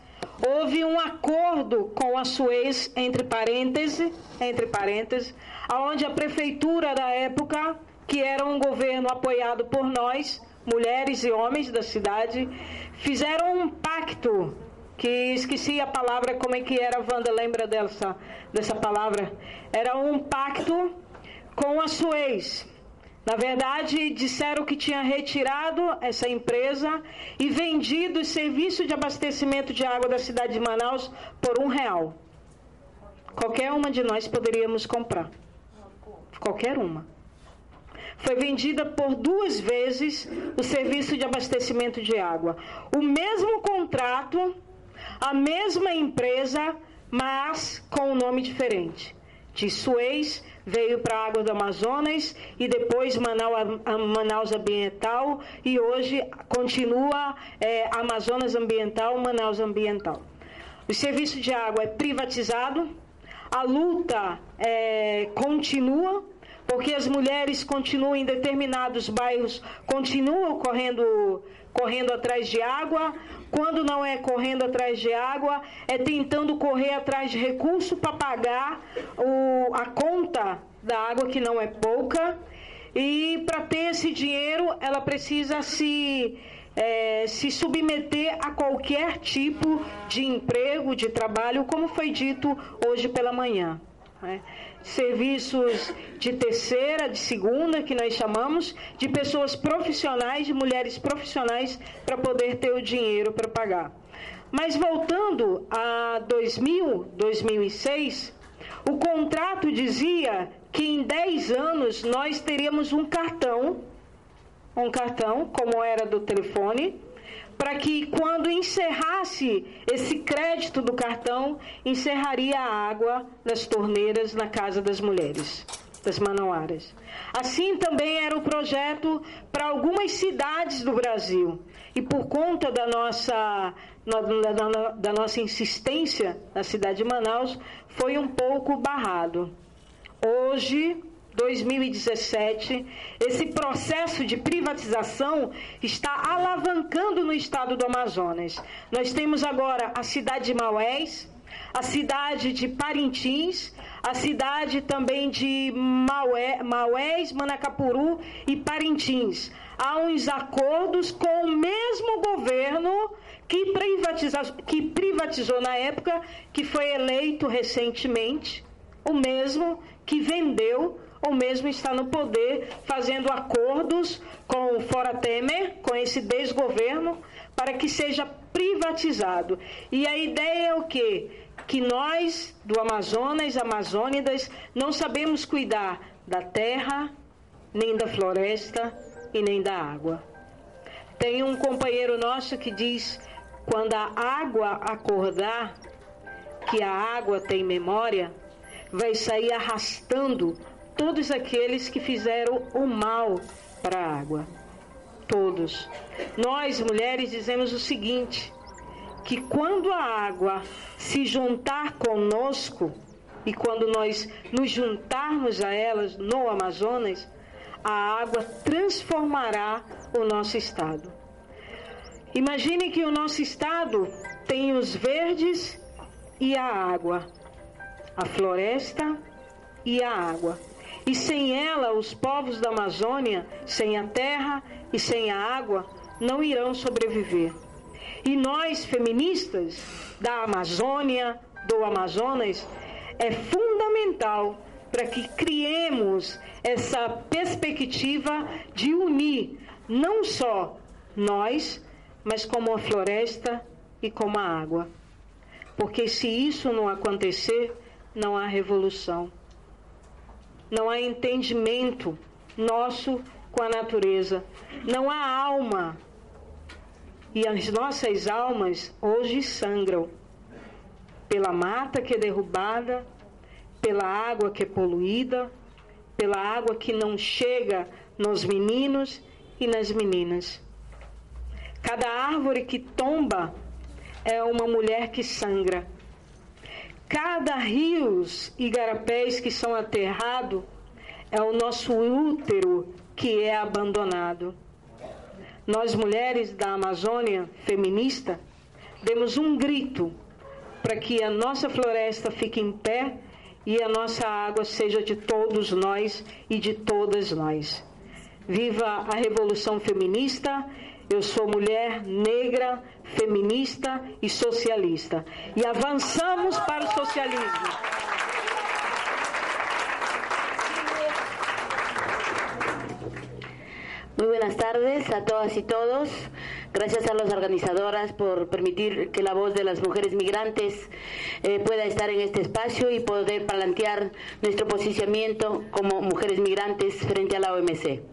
houve um acordo com a Suez entre parênteses, entre parênteses, aonde a prefeitura da época, que era um governo apoiado por nós, mulheres e homens da cidade, fizeram um pacto que esqueci a palavra, como é que era, Wanda, lembra dessa, dessa palavra? Era um pacto com a Suez. Na verdade, disseram que tinha retirado essa empresa e vendido o serviço de abastecimento de água da cidade de Manaus por um real. Qualquer uma de nós poderíamos comprar. Qualquer uma foi vendida por duas vezes o serviço de abastecimento de água. O mesmo contrato, a mesma empresa, mas com um nome diferente. De Suez veio para a água do Amazonas e depois Manaus, Manaus Ambiental e hoje continua é, Amazonas Ambiental, Manaus Ambiental. O serviço de água é privatizado, a luta é, continua porque as mulheres continuam em determinados bairros, continuam correndo, correndo atrás de água. Quando não é correndo atrás de água, é tentando correr atrás de recurso para pagar o, a conta da água, que não é pouca. E para ter esse dinheiro, ela precisa se, é, se submeter a qualquer tipo de emprego, de trabalho, como foi dito hoje pela manhã. Né? Serviços de terceira, de segunda, que nós chamamos, de pessoas profissionais, de mulheres profissionais, para poder ter o dinheiro para pagar. Mas voltando a 2000, 2006, o contrato dizia que em 10 anos nós teríamos um cartão, um cartão, como era do telefone, para que quando encerrasse esse crédito do cartão, encerraria a água das torneiras na casa das mulheres, das manauaras. Assim também era o projeto para algumas cidades do Brasil. E por conta da nossa, da, da nossa insistência na cidade de Manaus, foi um pouco barrado. Hoje, 2017, esse processo de privatização está alavancando no estado do Amazonas. Nós temos agora a cidade de Maués, a cidade de Parintins, a cidade também de Maué, Maués, Manacapuru e Parintins. Há uns acordos com o mesmo governo que, privatiza, que privatizou na época, que foi eleito recentemente, o mesmo que vendeu ou mesmo está no poder fazendo acordos com o Fora Temer, com esse desgoverno, para que seja privatizado. E a ideia é o quê? Que nós, do Amazonas, Amazônidas, não sabemos cuidar da terra, nem da floresta e nem da água. Tem um companheiro nosso que diz: quando a água acordar, que a água tem memória, vai sair arrastando todos aqueles que fizeram o mal para a água. Todos. Nós, mulheres, dizemos o seguinte: que quando a água se juntar conosco, e quando nós nos juntarmos a elas no Amazonas, a água transformará o nosso estado. Imagine que o nosso estado tem os verdes e a água, a floresta e a água. E sem ela, os povos da Amazônia, sem a terra e sem a água, não irão sobreviver. E nós, feministas da Amazônia, do Amazonas, é fundamental para que criemos essa perspectiva de unir não só nós, mas como a floresta e como a água. Porque se isso não acontecer, não há revolução não há entendimento nosso com a natureza, não há alma. E as nossas almas hoje sangram pela mata que é derrubada, pela água que é poluída, pela água que não chega nos meninos e nas meninas. Cada árvore que tomba é uma mulher que sangra cada rios e garapés que são aterrados é o nosso útero que é abandonado. Nós, mulheres da Amazônia feminista, demos um grito para que a nossa floresta fique em pé e a nossa água seja de todos nós e de todas nós. Viva a Revolução Feminista! Eu sou mulher negra, feminista y socialista. Y avanzamos para el socialismo. Muy buenas tardes a todas y todos. Gracias a las organizadoras por permitir que la voz de las mujeres migrantes eh, pueda estar en este espacio y poder plantear nuestro posicionamiento como mujeres migrantes frente a la OMC.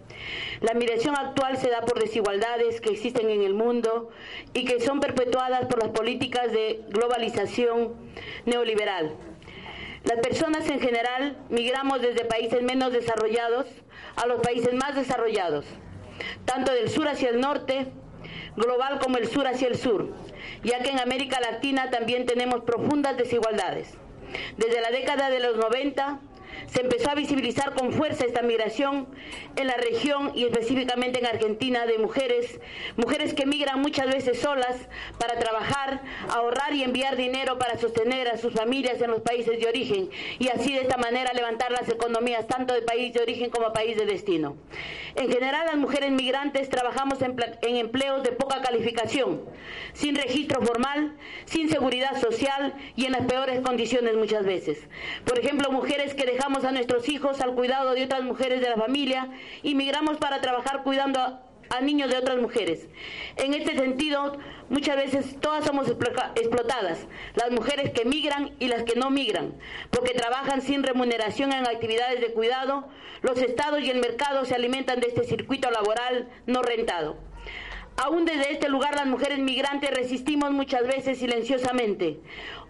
La migración actual se da por desigualdades que existen en el mundo y que son perpetuadas por las políticas de globalización neoliberal. Las personas en general migramos desde países menos desarrollados a los países más desarrollados, tanto del sur hacia el norte, global como el sur hacia el sur, ya que en América Latina también tenemos profundas desigualdades. Desde la década de los 90, se empezó a visibilizar con fuerza esta migración en la región y específicamente en Argentina de mujeres, mujeres que migran muchas veces solas para trabajar, ahorrar y enviar dinero para sostener a sus familias en los países de origen y así de esta manera levantar las economías tanto del país de origen como país de destino. En general las mujeres migrantes trabajamos en, en empleos de poca calificación, sin registro formal, sin seguridad social y en las peores condiciones muchas veces. Por ejemplo, mujeres que dejamos a nuestros hijos al cuidado de otras mujeres de la familia y migramos para trabajar cuidando a, niños de otras mujeres. En este sentido, muchas veces todas somos explotadas, las mujeres que migran y las que no migran, porque trabajan sin remuneración en actividades de cuidado, los estados y el mercado se alimentan de este circuito laboral no rentado. Aún desde este lugar las mujeres migrantes resistimos muchas veces silenciosamente,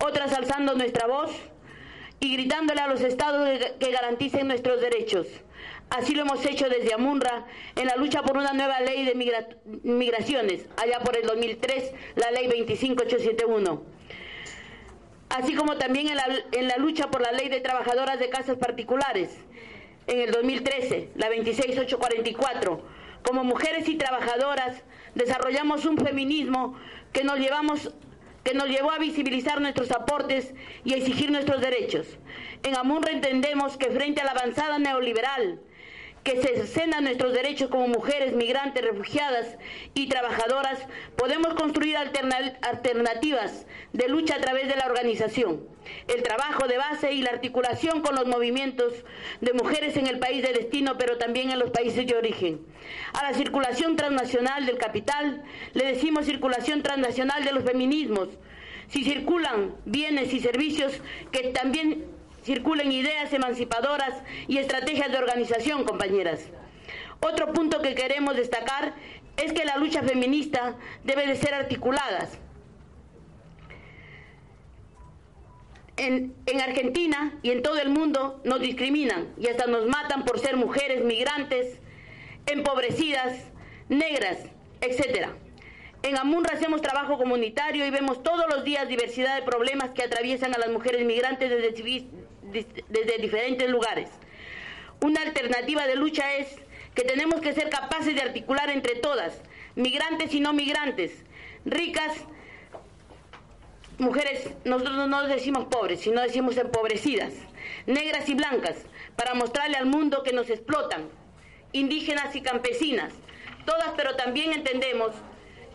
otras alzando nuestra voz, y gritándole a los estados que garanticen nuestros derechos. Así lo hemos hecho desde Amunra en la lucha por una nueva ley de migraciones, allá por el 2003, la ley 25871. Así como también en la, en la lucha por la ley de trabajadoras de casas particulares, en el 2013, la 26844. Como mujeres y trabajadoras desarrollamos un feminismo que nos llevamos que nos llevó a visibilizar nuestros aportes y a exigir nuestros derechos. En Amunra entendemos que frente a la avanzada neoliberal, que se escena nuestros derechos como mujeres, migrantes, refugiadas y trabajadoras, podemos construir alternativas de lucha a través de la organización, el trabajo de base y la articulación con los movimientos de mujeres en el país de destino, pero también en los países de origen. A la circulación transnacional del capital le decimos circulación transnacional de los feminismos. Si circulan bienes y servicios que también circulen ideas emancipadoras y estrategias de organización, compañeras. Otro punto que queremos destacar es que la lucha feminista debe de ser articulada. En, en, Argentina y en todo el mundo nos discriminan y hasta nos matan por ser mujeres migrantes, empobrecidas, negras, etc. En Amunra hacemos trabajo comunitario y vemos todos los días diversidad de problemas que atraviesan a las mujeres migrantes desde, desde diferentes lugares. Una alternativa de lucha es que tenemos que ser capaces de articular entre todas, migrantes y no migrantes, ricas, mujeres, nosotros no decimos pobres, sino decimos empobrecidas, negras y blancas, para mostrarle al mundo que nos explotan, indígenas y campesinas, todas pero también entendemos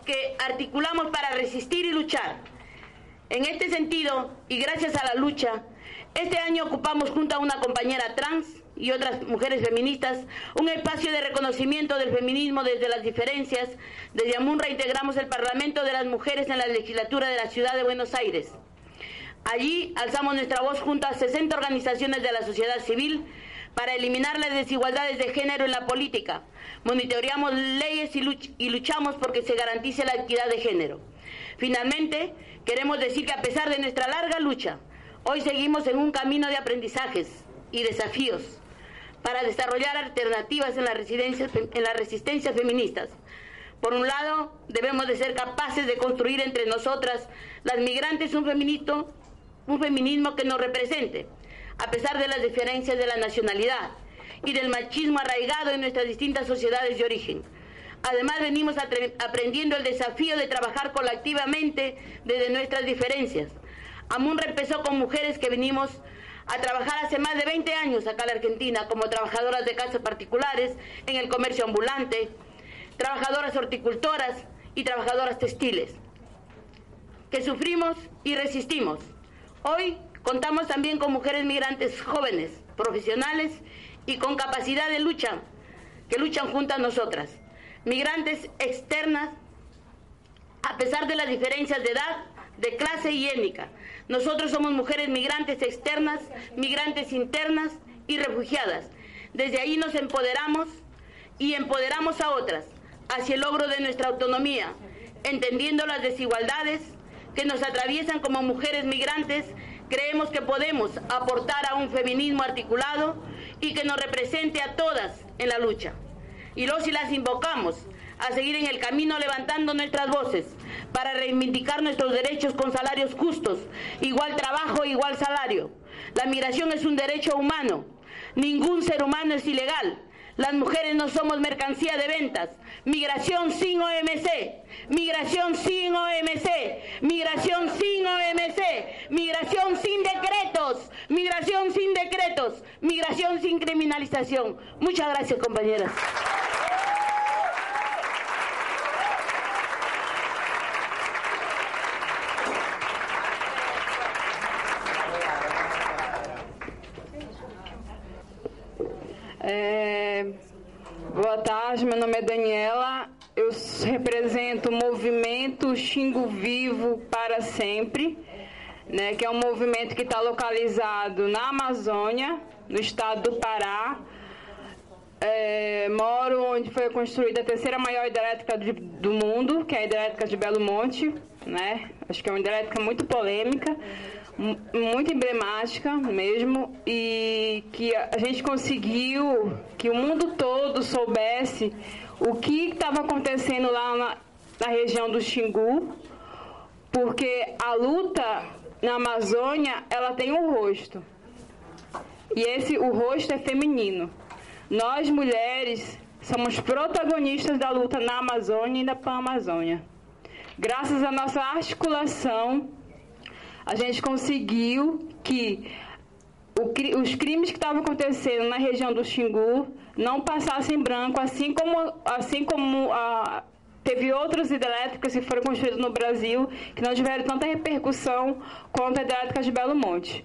que articulamos para resistir y luchar. En este sentido, y gracias a la lucha, este año ocupamos junto a una compañera trans y otras mujeres feministas un espacio de reconocimiento del feminismo desde las diferencias. Desde Amunra integramos el Parlamento de las Mujeres en la legislatura de la Ciudad de Buenos Aires. Allí alzamos nuestra voz junto a 60 organizaciones de la sociedad civil para eliminar las desigualdades de género en la política. Monitoreamos leyes y, luchamos porque se garantice la equidad de género. Finalmente, queremos decir que a pesar de nuestra larga lucha, Hoy seguimos en un camino de aprendizajes y desafíos para desarrollar alternativas en, las en las resistencias feministas. Por un lado, debemos de ser capaces de construir entre nosotras, las migrantes, un, feminismo que nos represente, a pesar de las diferencias de la nacionalidad y del machismo arraigado en nuestras distintas sociedades de origen. Además, venimos aprendiendo el desafío de trabajar colectivamente desde nuestras diferencias Amunra empezó con mujeres que venimos a trabajar hace más de 20 años acá en la Argentina como trabajadoras de casas particulares, en el comercio ambulante, trabajadoras horticultoras y trabajadoras textiles, que sufrimos y resistimos. Hoy contamos también con mujeres migrantes jóvenes, profesionales y con capacidad de lucha, que luchan junto a nosotras. Migrantes externas, a pesar de las diferencias de edad, de clase y étnica, nosotros somos mujeres migrantes externas, migrantes internas y refugiadas. Desde ahí nos empoderamos y empoderamos a otras hacia el logro de nuestra autonomía, entendiendo las desigualdades que nos atraviesan como mujeres migrantes, creemos que podemos aportar a un feminismo articulado y que nos represente a todas en la lucha. Y los y las invocamos a seguir en el camino levantando nuestras voces para reivindicar nuestros derechos con salarios justos, igual trabajo, igual salario. La migración es un derecho humano. Ningún ser humano es ilegal. Las mujeres no somos mercancía de ventas. Migración sin OMC. Migración sin OMC. Migración sin OMC. Migración sin decretos. Migración sin decretos. Migración sin criminalización. Muchas gracias, compañeras. É, boa tarde, meu nome é Daniela. Eu represento o movimento Xingo Vivo para Sempre, né, que é um movimento que está localizado na Amazônia, no estado do Pará. É, moro onde foi construída a terceira maior hidrelétrica do mundo, que é a hidrelétrica de Belo Monte. Né? Acho que é uma hidrelétrica muito polêmica muito emblemática mesmo e que a gente conseguiu que o mundo todo soubesse o que estava acontecendo lá na, na, região do Xingu, porque a luta na Amazônia ela tem um rosto e esse o rosto é feminino. Nós mulheres somos protagonistas da luta na Amazônia e na Pan-Amazônia. graças à nossa articulação, a gente conseguiu que o, os crimes que estavam acontecendo na região do Xingu não passassem branco, assim como, assim como a, teve outras hidrelétricas que foram construídas no Brasil que não tiveram tanta repercussão quanto a hidrelétrica de Belo Monte.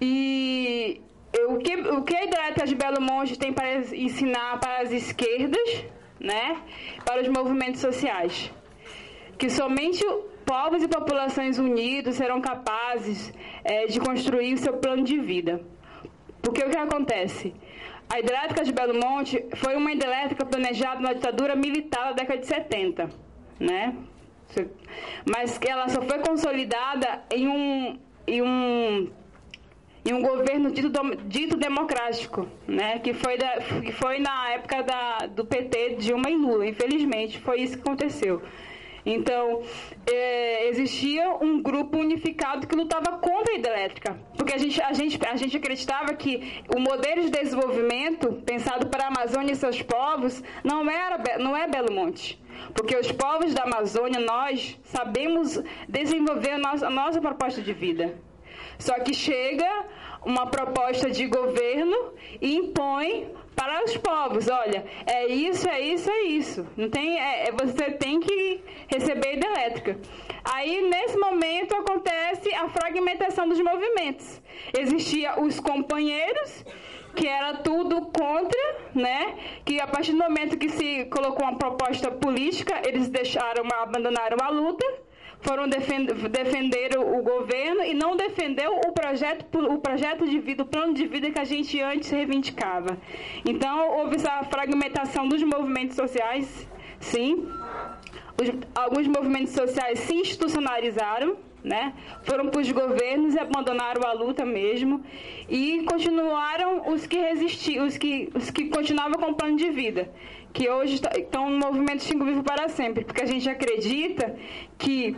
E o que, o que a hidrelétrica de Belo Monte tem para ensinar para as esquerdas, né, para os movimentos sociais? Que somente povos e populações unidos serão capazes é, de construir o seu plano de vida. Porque o que acontece? A hidrelétrica de Belo Monte foi uma hidrelétrica planejada na ditadura militar da década de 70, né? Mas ela só foi consolidada em um, em um, em um governo dito, dito democrático, né? Que foi, da, que foi na época da, do PT, Dilma e Lula. Infelizmente, foi isso que aconteceu. Então, é, existia um grupo unificado que lutava contra a hidrelétrica, porque a gente, a gente, a gente acreditava que o modelo de desenvolvimento pensado para a Amazônia e seus povos não, era, não é Belo Monte. Porque os povos da Amazônia, nós sabemos desenvolver a nossa, a nossa proposta de vida. Só que chega uma proposta de governo e impõe para os povos, olha, é isso, é isso, é isso. Não tem, é, é você tem que receber hidrelétrica. Aí, nesse momento, acontece a fragmentação dos movimentos. Existia os companheiros, que era tudo contra, né? Que a partir do momento que se colocou uma proposta política, eles deixaram, abandonaram a luta foram defender, defender o governo e não defendeu o projeto, o projeto de vida, o plano de vida que a gente antes reivindicava. Então, houve essa fragmentação dos movimentos sociais, sim. Os, alguns movimentos sociais se institucionalizaram, né? Foram para os governos e abandonaram a luta mesmo e continuaram os que resistiam, os que, os que continuavam com o plano de vida, que hoje estão no movimento Xingu Vivo para sempre, porque a gente acredita que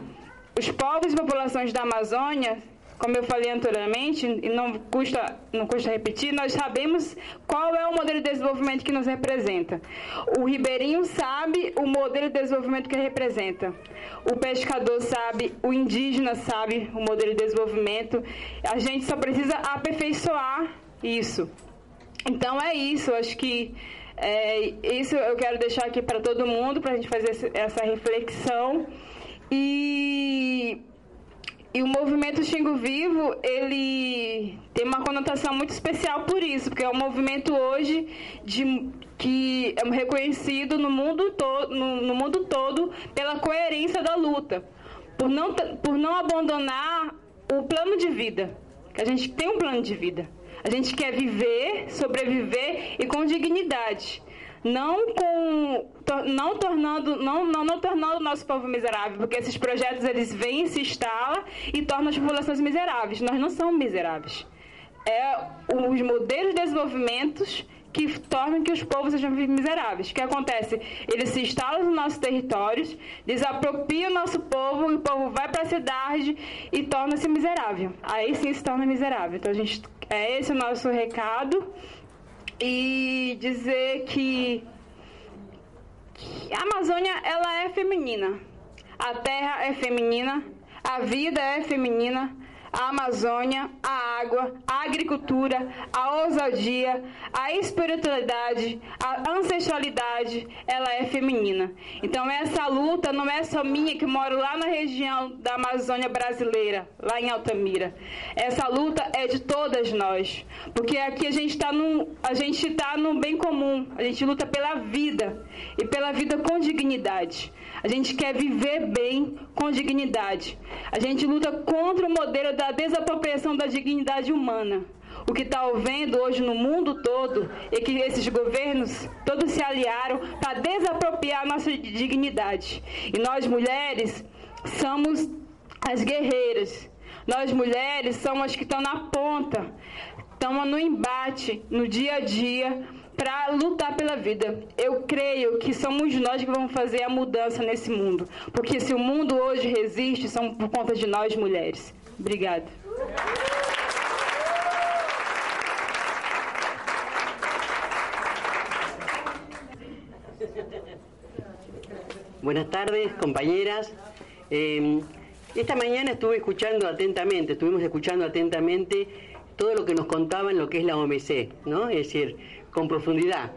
os povos e populações da Amazônia, como eu falei anteriormente, e não custa, não custa repetir, nós sabemos qual é o modelo de desenvolvimento que nos representa. O ribeirinho sabe o modelo de desenvolvimento que representa. O pescador sabe, o indígena sabe o modelo de desenvolvimento. A gente só precisa aperfeiçoar isso. Então é isso, acho que é, isso eu quero deixar aqui para todo mundo, para a gente fazer essa reflexão. E, e o movimento Xingo Vivo, ele tem uma conotação muito especial por isso, porque é um movimento hoje de, que é reconhecido no mundo, to, no, no mundo todo pela coerência da luta, por não, por não abandonar o plano de vida, a gente tem um plano de vida. A gente quer viver, sobreviver e com dignidade não com não tornando não, não, não tornando o nosso povo miserável, porque esses projetos eles vêm se instalam e tornam as populações miseráveis. Nós não somos miseráveis. É os modelos de desenvolvimento que tornam que os povos sejam miseráveis. O que acontece? Eles se instalam nos nossos territórios, desapropriam o nosso povo, o povo vai para a cidade e torna-se miserável. Aí sim se torna miserável. Então, a gente, é esse o nosso recado e dizer que, que a Amazônia ela é feminina, a terra é feminina, a vida é feminina, a Amazônia, a água, a agricultura, a ousadia, a espiritualidade, a ancestralidade, ela é feminina. Então essa luta não é só minha que moro lá na região da Amazônia brasileira, lá em Altamira. Essa luta é de todas nós, porque aqui a gente está no a gente está no bem comum. A gente luta pela vida e pela vida com dignidade. A gente quer viver bem com dignidade. A gente luta contra o modelo da desapropriação da dignidade humana. O que está havendo hoje no mundo todo é que esses governos todos se aliaram para desapropriar a nossa dignidade. E nós mulheres somos as guerreiras. Nós mulheres somos as que estão na ponta, estamos no embate, no dia a dia, para lutar pela vida. Eu creio que somos nós que vamos fazer a mudança nesse mundo. Porque se o mundo hoje resiste, são por conta de nós mulheres. Obrigada. Buenas tardes, compañeras. Eh, esta mañana estuve escuchando atentamente, estuvimos escuchando atentamente todo lo que nos contaban lo que es la OMC, ¿no? Es decir, con profundidad.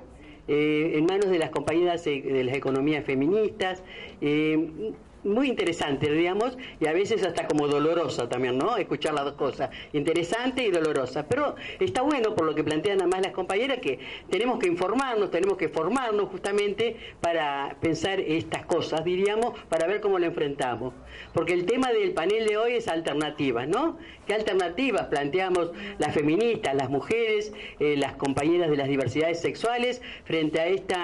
Eh, en manos de las compañeras de las economías feministas, eh, muy interesante, digamos, y a veces hasta como dolorosa también, ¿no? Escuchar las dos cosas, interesante y dolorosa. Pero está bueno por lo que plantean además las compañeras que tenemos que informarnos, tenemos que formarnos justamente para pensar estas cosas, diríamos, para ver cómo lo enfrentamos. Porque el tema del panel de hoy es alternativas, ¿no? ¿Qué alternativas planteamos las feministas, las mujeres, eh, las compañeras de las diversidades sexuales frente a este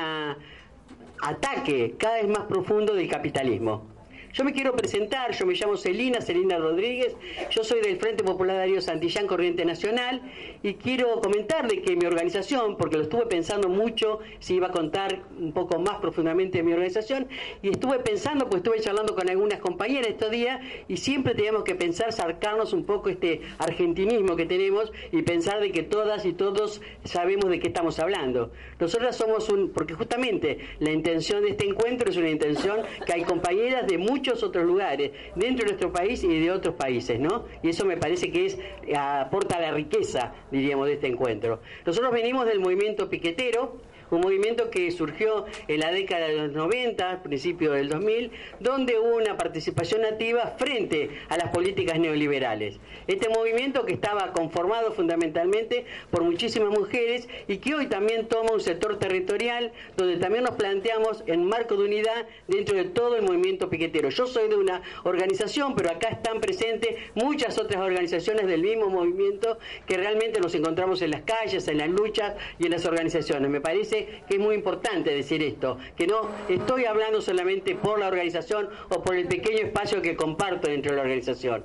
ataque cada vez más profundo del capitalismo? Yo me quiero presentar, yo me llamo Celina, Celina Rodríguez, yo soy del Frente Popular Darío Santillán Corriente Nacional y quiero comentar de que mi organización, porque lo estuve pensando mucho si iba a contar un poco más profundamente de mi organización, y estuve pensando, pues estuve charlando con algunas compañeras estos días y siempre teníamos que pensar, sacarnos un poco este argentinismo que tenemos y pensar de que todas y todos sabemos de qué estamos hablando. Nosotras somos un, porque justamente la intención de este encuentro es una intención que hay compañeras de muchos muchos otros lugares, dentro de nuestro país y de otros países, ¿no? Y eso me parece que es aporta la riqueza, diríamos, de este encuentro. Nosotros venimos del movimiento piquetero, un movimiento que surgió en la década de los 90, principio del 2000, donde hubo una participación activa frente a las políticas neoliberales. Este movimiento que estaba conformado fundamentalmente por muchísimas mujeres y que hoy también toma un sector territorial donde también nos planteamos en marco de unidad dentro de todo el movimiento piquetero. Yo soy de una organización, pero acá están presentes muchas otras organizaciones del mismo movimiento que realmente nos encontramos en las calles, en las luchas y en las organizaciones. Me parece que es muy importante decir esto, que no estoy hablando solamente por la organización o por el pequeño espacio que comparto dentro de la organización.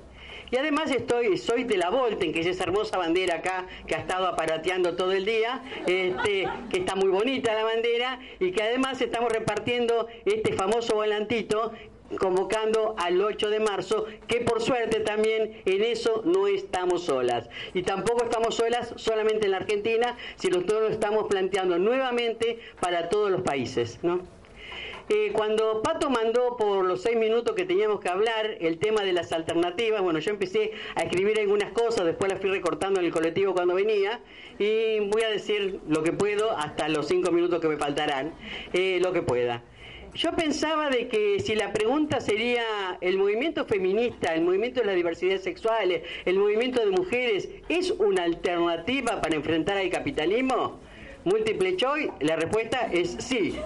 Y además estoy, soy de la Volten, que es esa hermosa bandera acá que ha estado aparateando todo el día, este, que está muy bonita la bandera, y que además estamos repartiendo este famoso volantito convocando al 8 de marzo, que por suerte también en eso no estamos solas. Y tampoco estamos solas solamente en la Argentina, sino todo lo estamos planteando nuevamente para todos los países. Eh, cuando Pato mandó por los seis minutos que teníamos que hablar el tema de las alternativas, bueno, yo empecé a escribir algunas cosas, después las fui recortando en el colectivo cuando venía, y voy a decir lo que puedo hasta los cinco minutos que me faltarán, eh, lo que pueda yo pensaba de que si la pregunta sería el movimiento feminista, el movimiento de las diversidades sexuales, el movimiento de mujeres, ¿es una alternativa para enfrentar al capitalismo? Múltiple choice, la respuesta es sí.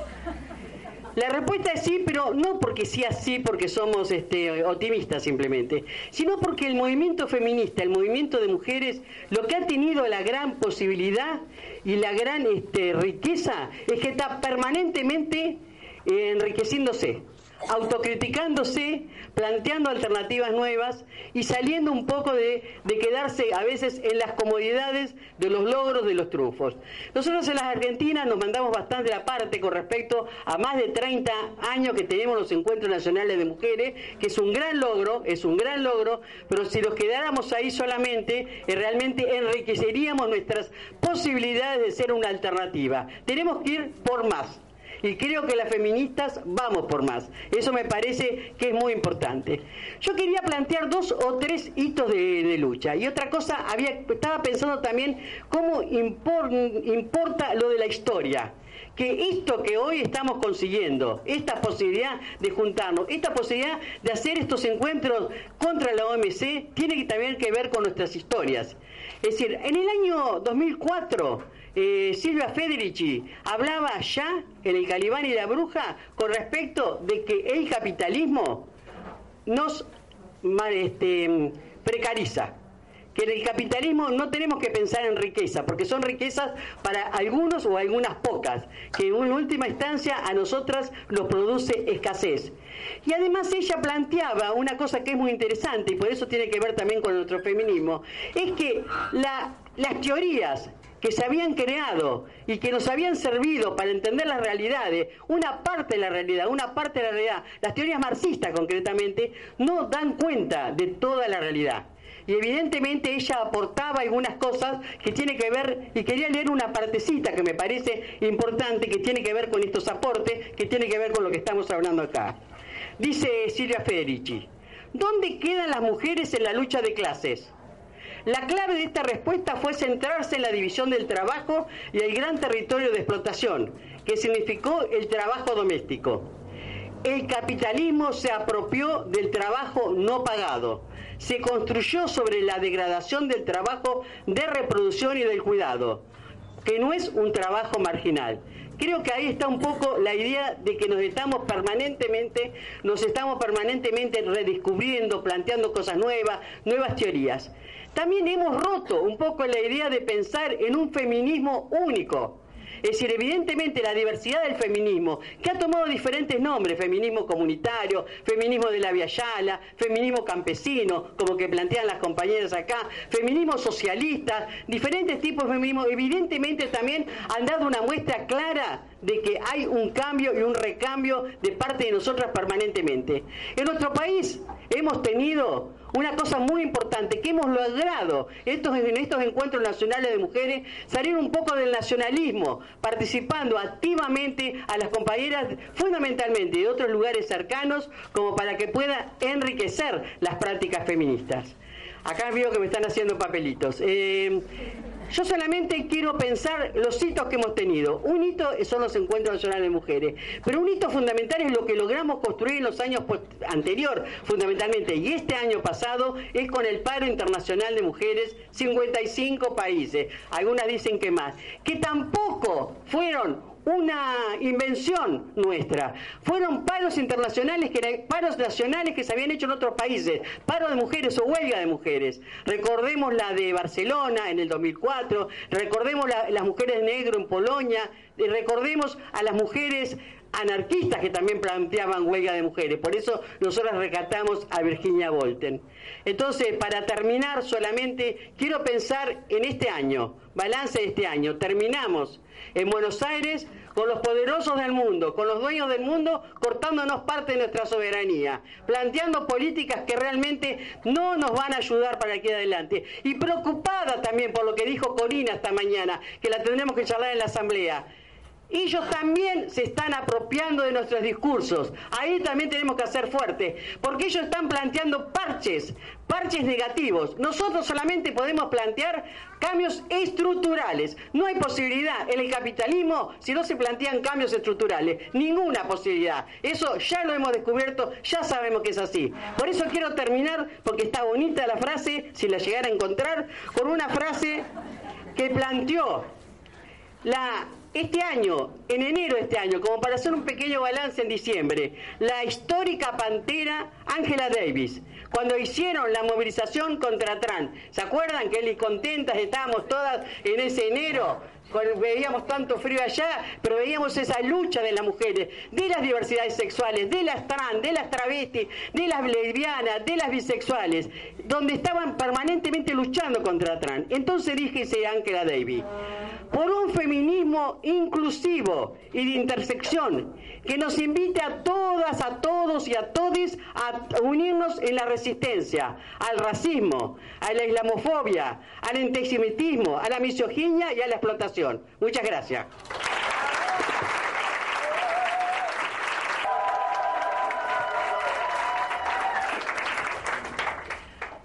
La respuesta es sí, pero no porque sea así, porque somos este, optimistas simplemente, sino porque el movimiento feminista, el movimiento de mujeres, lo que ha tenido la gran posibilidad y la gran este, riqueza es que está permanentemente enriqueciéndose, autocriticándose, planteando alternativas nuevas y saliendo un poco de, quedarse a veces en las comodidades de los logros de los trufos. Nosotros en las Argentinas nos mandamos bastante la parte con respecto a más de 30 años que tenemos los encuentros nacionales de mujeres, que es un gran logro, es un gran logro, pero si nos quedáramos ahí solamente, eh, realmente enriqueceríamos nuestras posibilidades de ser una alternativa. Tenemos que ir por más y creo que las feministas vamos por más. Eso me parece que es muy importante. Yo quería plantear dos o tres hitos de, lucha y otra cosa, había, estaba pensando también cómo importa lo de la historia que esto que hoy estamos consiguiendo, esta posibilidad de juntarnos, esta posibilidad de hacer estos encuentros contra la OMC, tiene que también que ver con nuestras historias. Es decir, en el año 2004 eh, Silvia Federici hablaba ya en el Calibán y la Bruja con respecto de que el capitalismo nos este, precariza que en el capitalismo no tenemos que pensar en riqueza, porque son riquezas para algunos o algunas pocas, que en última instancia a nosotras nos produce escasez. Y además ella planteaba una cosa que es muy interesante, y por eso tiene que ver también con nuestro feminismo, es que las teorías que se habían creado y que nos habían servido para entender las realidades, una parte de la realidad, una parte de la realidad, las teorías marxistas concretamente, no dan cuenta de toda la realidad. Y evidentemente ella aportaba algunas cosas que tiene que ver, y quería leer una partecita que me parece importante, que tiene que ver con estos aportes, que tiene que ver con lo que estamos hablando acá. Dice Silvia Federici, ¿dónde quedan las mujeres en la lucha de clases? La clave de esta respuesta fue centrarse en la división del trabajo y el gran territorio de explotación, que significó el trabajo doméstico. El capitalismo se apropió del trabajo no pagado, se construyó sobre la degradación del trabajo de reproducción y del cuidado, que no es un trabajo marginal, Creo que ahí está un poco la idea de que nos estamos permanentemente, nos estamos permanentemente redescubriendo, planteando cosas nuevas, nuevas teorías. También hemos roto un poco la idea de pensar en un feminismo único. Es decir, evidentemente la diversidad del feminismo, que ha tomado diferentes nombres, feminismo comunitario, feminismo de la Via feminismo campesino, como que plantean las compañeras acá, feminismo socialista, diferentes tipos de feminismo, evidentemente también han dado una muestra clara de que hay un cambio y un recambio de parte de nosotras permanentemente. En nuestro país hemos tenido una cosa muy importante, que hemos logrado estos, en estos encuentros nacionales de mujeres, salir un poco del nacionalismo, participando activamente a las compañeras, fundamentalmente de otros lugares cercanos, como para que pueda enriquecer las prácticas feministas. Acá veo que me están haciendo papelitos. Eh, yo solamente quiero pensar los hitos que hemos tenido. Un hito son los encuentros nacionales de mujeres, pero un hito fundamental es lo que logramos construir en los años anterior, fundamentalmente, y este año pasado es con el paro internacional de mujeres, 55 países, algunas dicen que más, que tampoco fueron una invención nuestra. Fueron paros internacionales, que eran paros nacionales que se habían hecho en otros países, paro de mujeres o huelga de mujeres. Recordemos la de Barcelona en el 2004, recordemos las mujeres negro en Polonia, recordemos a las mujeres anarquistas que también planteaban huelga de mujeres. Por eso nosotros recatamos a Virginia Volten. Entonces, para terminar solamente, quiero pensar en este año, balance de este año. Terminamos en Buenos Aires con los poderosos del mundo, con los dueños del mundo, cortándonos parte de nuestra soberanía, planteando políticas que realmente no nos van a ayudar para aquí adelante. Y preocupada también por lo que dijo Corina esta mañana, que la tendremos que charlar en la Asamblea ellos también se están apropiando de nuestros discursos. Ahí también tenemos que hacer fuerte, porque ellos están planteando parches, parches negativos. Nosotros solamente podemos plantear cambios estructurales. No hay posibilidad en el capitalismo si no se plantean cambios estructurales. Ninguna posibilidad. Eso ya lo hemos descubierto, ya sabemos que es así. Por eso quiero terminar, porque está bonita la frase, si la llegara a encontrar, con una frase que planteó la este año, en enero de este año, como para hacer un pequeño balance en diciembre, la histórica pantera Angela Davis, cuando hicieron la movilización contra Trump, ¿se acuerdan que él contentas estábamos todas en ese enero? Veíamos tanto frío allá, pero veíamos esa lucha de las mujeres, de las diversidades sexuales, de las trans, de las travestis, de las lesbianas, de las bisexuales, donde estaban permanentemente luchando contra Trump. Entonces dije, Angela Davis, por un feminismo inclusivo y de intersección que nos invite a todas, a todos y a todos a unirnos en la resistencia al racismo, a la islamofobia, al antisemitismo, a la misoginia y a la explotación. Muchas gracias.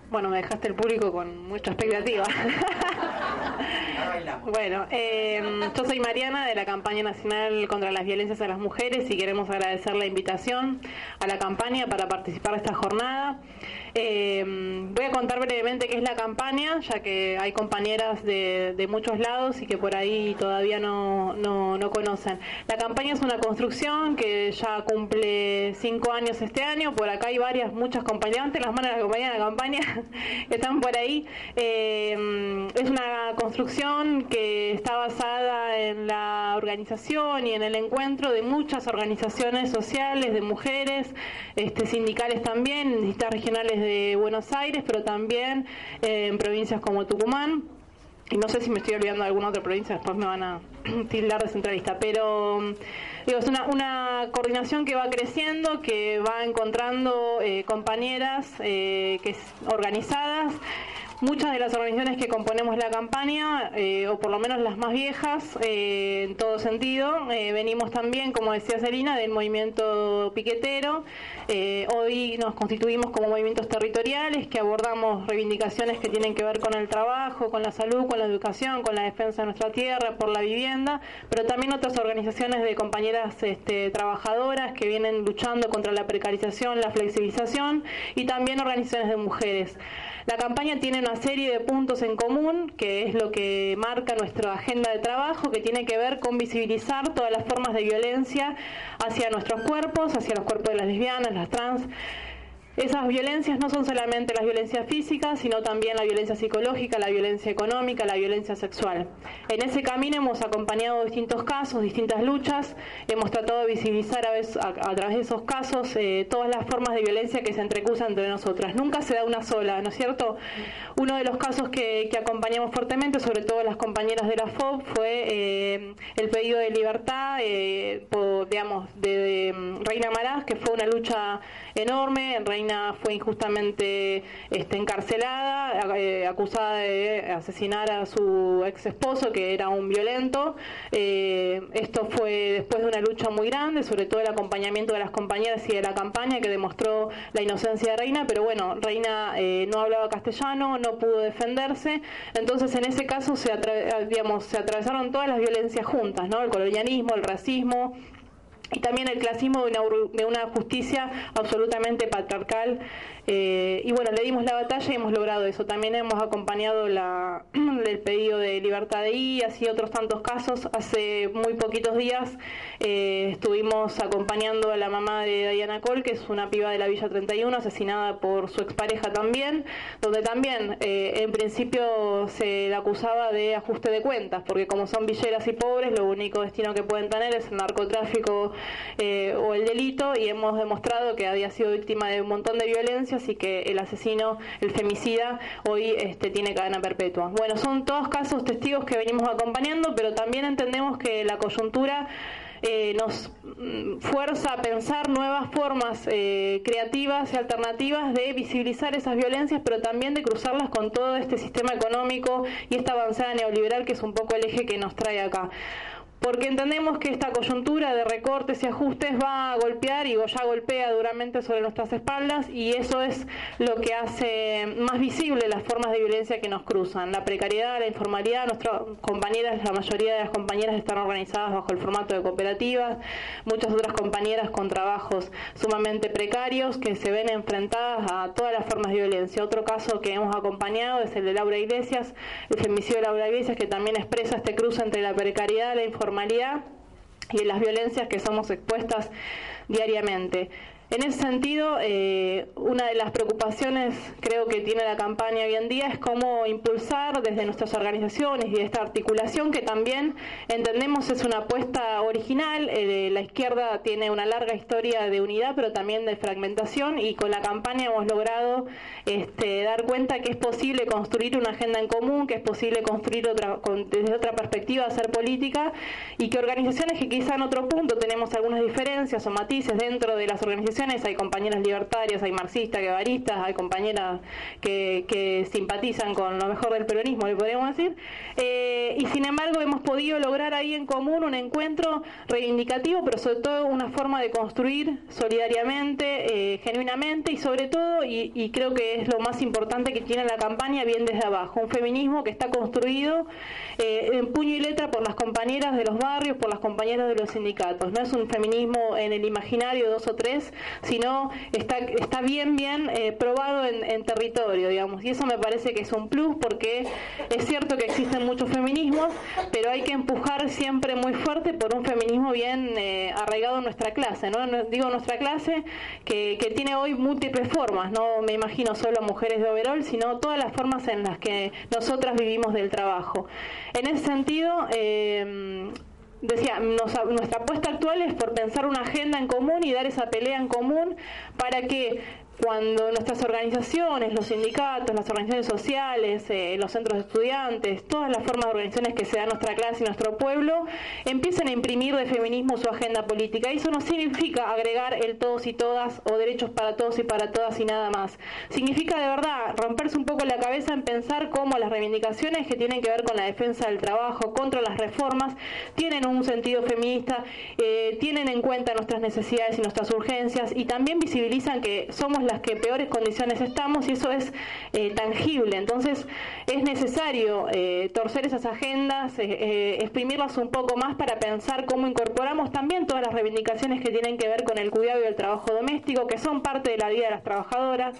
Bueno, me dejaste el público con mucha expectativa. Bueno, eh, yo soy Mariana de la campaña nacional contra las violencias a las mujeres y queremos agradecer la invitación a la campaña para participar de esta jornada. Eh, voy a contar brevemente qué es la campaña, ya que hay compañeras de, muchos lados y que por ahí todavía no, no, conocen. La campaña es una construcción que ya cumple cinco años este año. Por acá hay varias, muchas compañeras, las manos de la compañía de la campaña están por ahí. Eh, es una construcción que está basada en la organización y en el encuentro de muchas organizaciones sociales, de mujeres, este, sindicales también, distintas regionales de Buenos Aires, pero también eh, en provincias como Tucumán. Y no sé si me estoy olvidando de alguna otra provincia, después me van a tildar de centralista, pero digo, es una, coordinación que va creciendo, que va encontrando eh, compañeras eh, que organizadas muchas de las organizaciones que componemos la campaña, eh, o por lo menos las más viejas, eh, en todo sentido, venimos también, como decía Celina, del movimiento piquetero. hoy nos constituimos como movimientos territoriales que abordamos reivindicaciones que tienen que ver con el trabajo, con la salud, con la educación, con la defensa de nuestra tierra, por la vivienda, pero también otras organizaciones de compañeras este, trabajadoras que vienen luchando contra la precarización, la flexibilización y también organizaciones de mujeres. La campaña tiene una serie de puntos en común, que es lo que marca nuestra agenda de trabajo, que tiene que ver con visibilizar todas las formas de violencia hacia nuestros cuerpos, hacia los cuerpos de las lesbianas, las trans, esas violencias no son solamente las violencias físicas, sino también la violencia psicológica, la violencia económica, la violencia sexual. En ese camino hemos acompañado distintos casos, distintas luchas, hemos tratado de visibilizar a, veces, a, través de esos casos eh, todas las formas de violencia que se entrecruzan entre nosotras. Nunca se da una sola, ¿no es cierto? Uno de los casos que, acompañamos fuertemente, sobre todo las compañeras de la FOB, fue eh, el pedido de libertad, eh, digamos, de, mm, Reina Marás, que fue una lucha enorme. Reina fue injustamente este, encarcelada, eh, acusada de asesinar a su ex esposo, que era un violento. Eh, esto fue después de una lucha muy grande, sobre todo el acompañamiento de las compañeras y de la campaña, que demostró la inocencia de Reina, pero bueno, Reina eh, no hablaba castellano, no pudo defenderse. Entonces, en ese caso se, se atravesaron todas las violencias juntas, ¿no? El colonialismo, el racismo, y también el clasismo de una, de una justicia absolutamente patriarcal eh, y bueno, le dimos la batalla y hemos logrado eso. También hemos acompañado el pedido de libertad de I, así otros tantos casos. Hace muy poquitos días eh, estuvimos acompañando a la mamá de Diana Cole, que es una piba de la Villa 31, asesinada por su expareja también, donde también eh, en principio se la acusaba de ajuste de cuentas, porque como son villeras y pobres, lo único destino que pueden tener es el narcotráfico o el delito, y hemos demostrado que había sido víctima de un montón de violencia y que el asesino, el femicida, hoy este, tiene cadena perpetua. Bueno, son todos casos testigos que venimos acompañando, pero también entendemos que la coyuntura eh, nos mm, fuerza a pensar nuevas formas eh, creativas y alternativas de visibilizar esas violencias, pero también de cruzarlas con todo este sistema económico y esta avanzada neoliberal que es un poco el eje que nos trae acá porque entendemos que esta coyuntura de recortes y ajustes va a golpear y ya golpea duramente sobre nuestras espaldas y eso es lo que hace más visible las formas de violencia que nos cruzan. La precariedad, la informalidad, nuestras compañeras, la mayoría de las compañeras están organizadas bajo el formato de cooperativas, muchas otras compañeras con trabajos sumamente precarios que se ven enfrentadas a todas las formas de violencia. Otro caso que hemos acompañado es el de Laura Iglesias, el femicidio de Laura Iglesias, que también expresa este cruce entre la precariedad, la informalidad y las violencias que somos expuestas diariamente. En ese sentido, eh, una de las preocupaciones creo que tiene la campaña hoy en día es cómo impulsar desde nuestras organizaciones y esta articulación que también entendemos es una apuesta original. Eh, la izquierda tiene una larga historia de unidad, pero también de fragmentación y con la campaña hemos logrado este, dar cuenta que es posible construir una agenda en común, que es posible construir desde otra perspectiva hacer política y que organizaciones que quizá en otro punto tenemos algunas diferencias o matices dentro de las organizaciones hay compañeras libertarias, hay marxistas, guevaristas, hay compañeras que, simpatizan con lo mejor del peronismo, le podríamos decir, eh, y sin embargo hemos podido lograr ahí en común un encuentro reivindicativo, pero sobre todo una forma de construir solidariamente, eh, genuinamente y sobre todo, y, creo que es lo más importante que tiene la campaña, bien desde abajo, un feminismo que está construido eh, en puño y letra por las compañeras de los barrios, por las compañeras de los sindicatos, no es un feminismo en el imaginario dos o tres, sino está, está bien, bien eh, probado en, territorio, digamos. Y eso me parece que es un plus porque es cierto que existen muchos feminismos, pero hay que empujar siempre muy fuerte por un feminismo bien eh, arraigado en nuestra clase, ¿no? Digo nuestra clase que, que tiene hoy múltiples formas, no me imagino solo mujeres de overall, sino todas las formas en las que nosotras vivimos del trabajo. En ese sentido, eh, decía, nuestra apuesta actual es por pensar una agenda en común y dar esa pelea en común para que cuando nuestras organizaciones, los sindicatos, las organizaciones sociales, eh, los centros de estudiantes, todas las formas de organizaciones que se dan nuestra clase y nuestro pueblo, empiezan a imprimir de feminismo su agenda política. Y eso no significa agregar el todos y todas o derechos para todos y para todas y nada más. Significa de verdad romperse un poco la cabeza en pensar cómo las reivindicaciones que tienen que ver con la defensa del trabajo, contra las reformas, tienen un sentido feminista, eh, tienen en cuenta nuestras necesidades y nuestras urgencias y también visibilizan que somos las que peores condiciones estamos y eso es eh, tangible. Entonces es necesario eh, torcer esas agendas, exprimirlas un poco más para pensar cómo incorporamos también todas las reivindicaciones que tienen que ver con el cuidado y el trabajo doméstico, que son parte de la vida de las trabajadoras.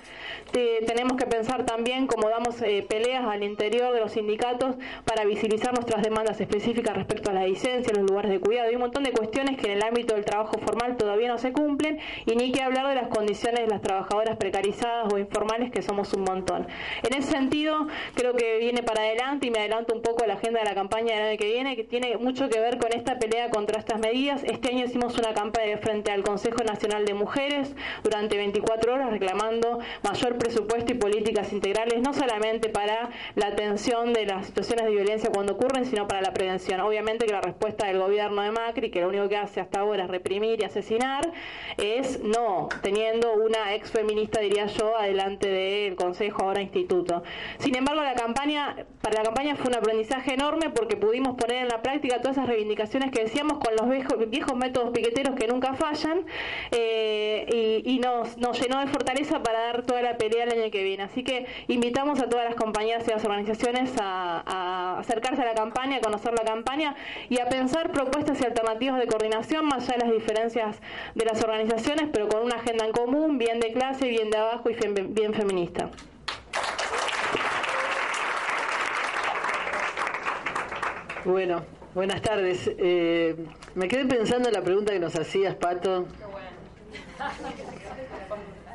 tenemos que pensar también cómo damos peleas al interior de los sindicatos para visibilizar nuestras demandas específicas respecto a la licencia, los lugares de cuidado y un montón de cuestiones que en el ámbito del trabajo formal todavía no se cumplen y ni que hablar de las condiciones de las trabajadoras precarizadas o informales que somos un montón. En ese sentido, creo que viene para adelante y me adelanto un poco a la agenda de la campaña del año que viene, que tiene mucho que ver con esta pelea contra estas medidas. Este año hicimos una campaña frente al Consejo Nacional de Mujeres durante 24 horas reclamando mayor presupuesto y políticas integrales, no solamente para la atención de las situaciones de violencia cuando ocurren, sino para la prevención. Obviamente que la respuesta del gobierno de Macri, que lo único que hace hasta ahora es reprimir y asesinar, es no, teniendo una ex feminista, diría yo, adelante del Consejo, ahora Instituto. Sin embargo, la campaña, para la campaña fue un aprendizaje enorme porque pudimos poner en la práctica todas esas reivindicaciones que decíamos con los viejos, métodos piqueteros que nunca fallan eh, y, nos, nos llenó de fortaleza para dar toda la pelea el año que viene. Así que invitamos a todas las compañías y las organizaciones a acercarse a la campaña, a conocer la campaña y a pensar propuestas y alternativas de coordinación más allá de las diferencias de las organizaciones, pero con una agenda en común, bien de clase, bien de abajo y bien feminista. Bueno, buenas tardes. Eh, me quedé pensando en la pregunta que nos hacías, Pato.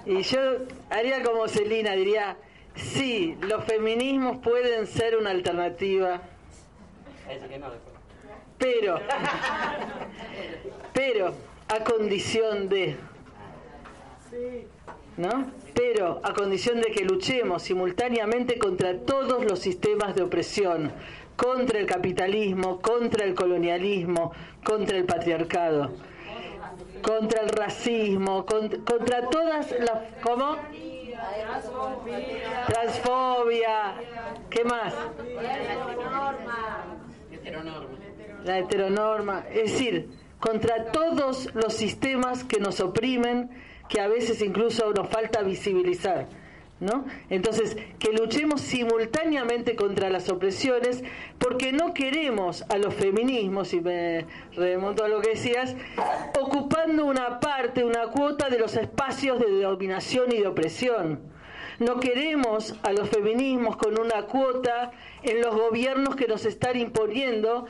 Y yo haría como Celina, diría, sí, los feminismos pueden ser una alternativa. Pero, pero, a condición de, ¿no? Pero a condición de que luchemos simultáneamente contra todos los sistemas de opresión, contra el capitalismo, contra el colonialismo, contra el patriarcado, contra el racismo, contra, todas las... ¿Cómo? Transfobia. ¿Qué más? La heteronorma. Es decir, contra todos los sistemas que nos oprimen, que a veces incluso nos falta visibilizar. ¿No? Entonces, que luchemos simultáneamente contra las opresiones, porque no queremos a los feminismos, y me remonto a lo que decías, ocupando una parte, una cuota de los espacios de dominación y de opresión. No queremos a los feminismos con una cuota en los gobiernos que nos están imponiendo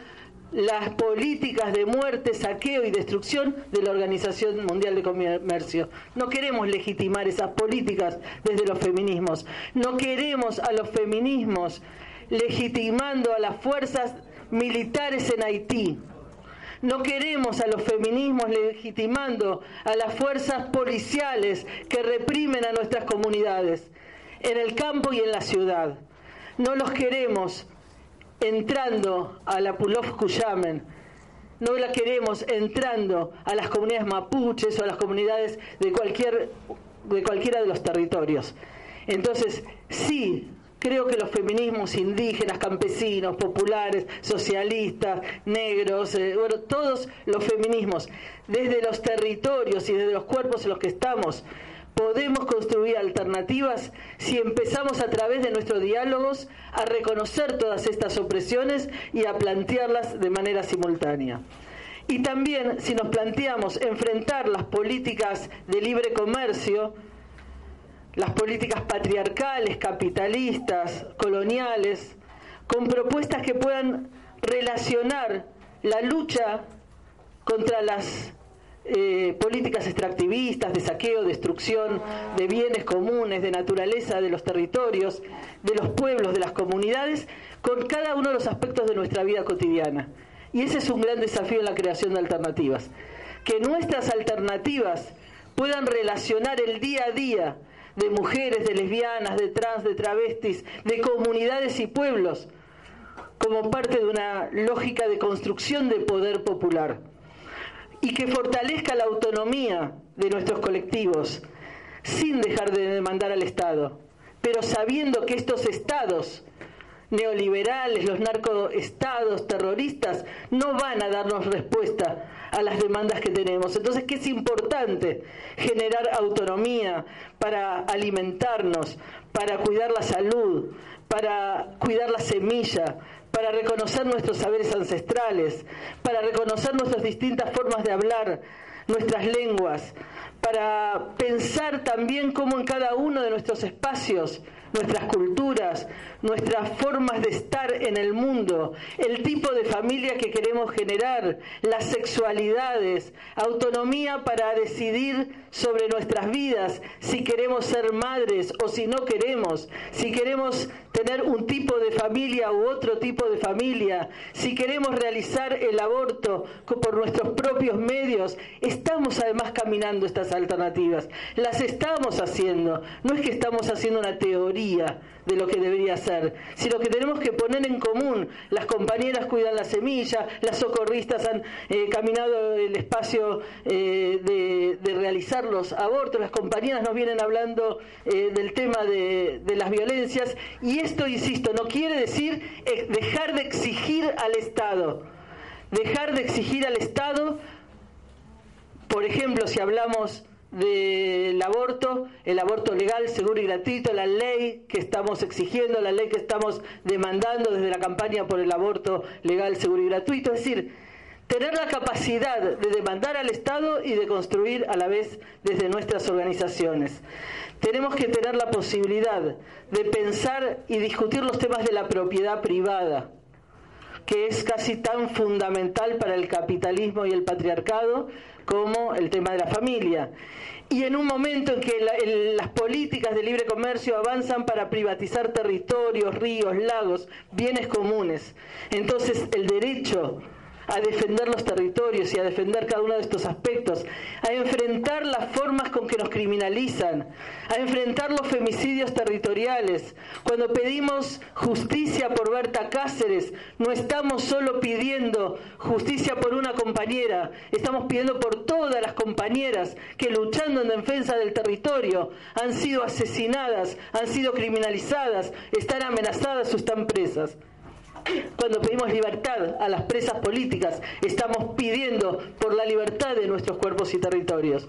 las políticas de muerte, saqueo y destrucción de la Organización Mundial de Comercio. No queremos legitimar esas políticas desde los feminismos. No queremos a los feminismos legitimando a las fuerzas militares en Haití. No queremos a los feminismos legitimando a las fuerzas policiales que reprimen a nuestras comunidades en el campo y en la ciudad. No los queremos entrando a la Pulov Cuyamen, no la queremos entrando a las comunidades mapuches o a las comunidades de, cualquier, de cualquiera de los territorios. Entonces, sí, creo que los feminismos indígenas, campesinos, populares, socialistas, negros, eh, bueno, todos los feminismos, desde los territorios y desde los cuerpos en los que estamos, podemos construir alternativas si empezamos a través de nuestros diálogos a reconocer todas estas opresiones y a plantearlas de manera simultánea. Y también si nos planteamos enfrentar las políticas de libre comercio, las políticas patriarcales, capitalistas, coloniales, con propuestas que puedan relacionar la lucha contra las eh, políticas extractivistas, de saqueo, destrucción de bienes comunes, de naturaleza de los territorios, de los pueblos, de las comunidades, con cada uno de los aspectos de nuestra vida cotidiana. Y ese es un gran desafío en la creación de alternativas. Que nuestras alternativas puedan relacionar el día a día de mujeres, de lesbianas, de trans, de travestis, de comunidades y pueblos, como parte de una lógica de construcción de poder popular y que fortalezca la autonomía de nuestros colectivos, sin dejar de demandar al Estado, pero sabiendo que estos estados neoliberales, los narcoestados terroristas, no van a darnos respuesta a las demandas que tenemos. Entonces, que es importante generar autonomía para alimentarnos, para cuidar la salud, para cuidar la semilla, para reconocer nuestros saberes ancestrales, para reconocer nuestras distintas formas de hablar, nuestras lenguas, para pensar también cómo en cada uno de nuestros espacios nuestras culturas, nuestras formas de estar en el mundo, el tipo de familia que queremos generar, las sexualidades, autonomía para decidir sobre nuestras vidas, si queremos ser madres o si no queremos, si queremos tener un tipo de familia u otro tipo de familia, si queremos realizar el aborto por nuestros propios medios, estamos además caminando estas alternativas, las estamos haciendo, no es que estamos haciendo una teoría, de lo que debería ser, sino que tenemos que poner en común. Las compañeras cuidan la semilla, las socorristas han eh, caminado el espacio eh, de, realizar los abortos, las compañeras nos vienen hablando eh, del tema de, de las violencias y esto, insisto, no quiere decir dejar de exigir al Estado, dejar de exigir al Estado, por ejemplo, si hablamos del aborto, el aborto legal, seguro y gratuito, la ley que estamos exigiendo, la ley que estamos demandando desde la campaña por el aborto legal, seguro y gratuito. Es decir, tener la capacidad de demandar al Estado y de construir a la vez desde nuestras organizaciones. Tenemos que tener la posibilidad de pensar y discutir los temas de la propiedad privada, que es casi tan fundamental para el capitalismo y el patriarcado como el tema de la familia. Y en un momento en que las políticas de libre comercio avanzan para privatizar territorios, ríos, lagos, bienes comunes, entonces el derecho a defender los territorios y a defender cada uno de estos aspectos, a enfrentar las formas con que nos criminalizan, a enfrentar los femicidios territoriales. Cuando pedimos justicia por Berta Cáceres, no estamos solo pidiendo justicia por una compañera, estamos pidiendo por todas las compañeras que luchando en defensa del territorio han sido asesinadas, han sido criminalizadas, están amenazadas o están presas. Cuando pedimos libertad a las presas políticas, estamos pidiendo por la libertad de nuestros cuerpos y territorios.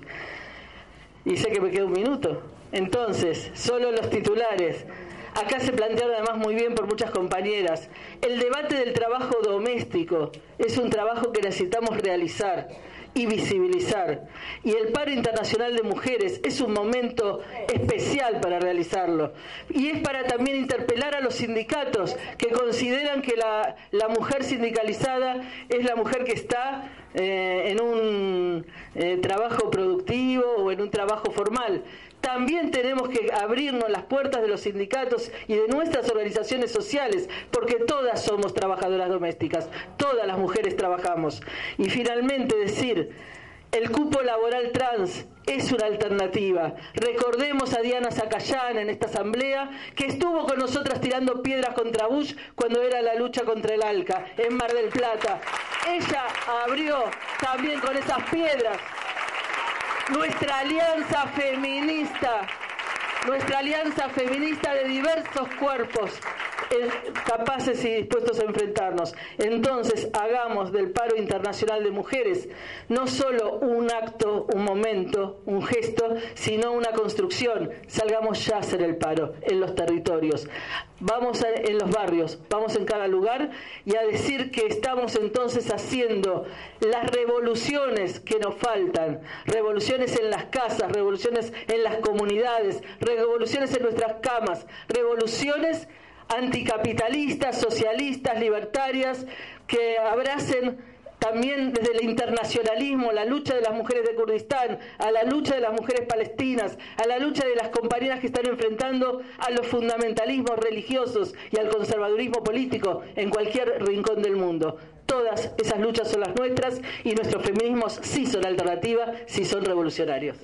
Y sé que me queda un minuto. Entonces, solo los titulares. Acá se plantearon además muy bien por muchas compañeras. El debate del trabajo doméstico es un trabajo que necesitamos realizar y visibilizar. Y el paro internacional de mujeres es un momento especial para realizarlo. Y es para también interpelar a los sindicatos que consideran que la, la mujer sindicalizada es la mujer que está eh, en un eh, trabajo productivo o en un trabajo formal también tenemos que abrirnos las puertas de los sindicatos y de nuestras organizaciones sociales, porque todas somos trabajadoras domésticas, todas las mujeres trabajamos. Y finalmente decir, el cupo laboral trans es una alternativa. Recordemos a Diana Zacayán en esta asamblea que estuvo con nosotras tirando piedras contra Bush cuando era la lucha contra el ALCA en Mar del Plata. Ella abrió también con esas piedras nuestra alianza feminista, nuestra alianza feminista de diversos cuerpos capaces y dispuestos a enfrentarnos. Entonces, hagamos del paro internacional de mujeres no solo un acto, un momento, un gesto, sino una construcción. Salgamos ya a hacer el paro en los territorios. Vamos en los barrios, vamos en cada lugar y a decir que estamos entonces haciendo las revoluciones que nos faltan, revoluciones en las casas, revoluciones en las comunidades, revoluciones en nuestras camas, revoluciones anticapitalistas, socialistas, libertarias, que abracen también desde el internacionalismo, la lucha de las mujeres de Kurdistán, a la lucha de las mujeres palestinas, a la lucha de las compañeras que están enfrentando a los fundamentalismos religiosos y al conservadurismo político en cualquier rincón del mundo. Todas esas luchas son las nuestras y nuestros feminismos sí son alternativa, sí son revolucionarios.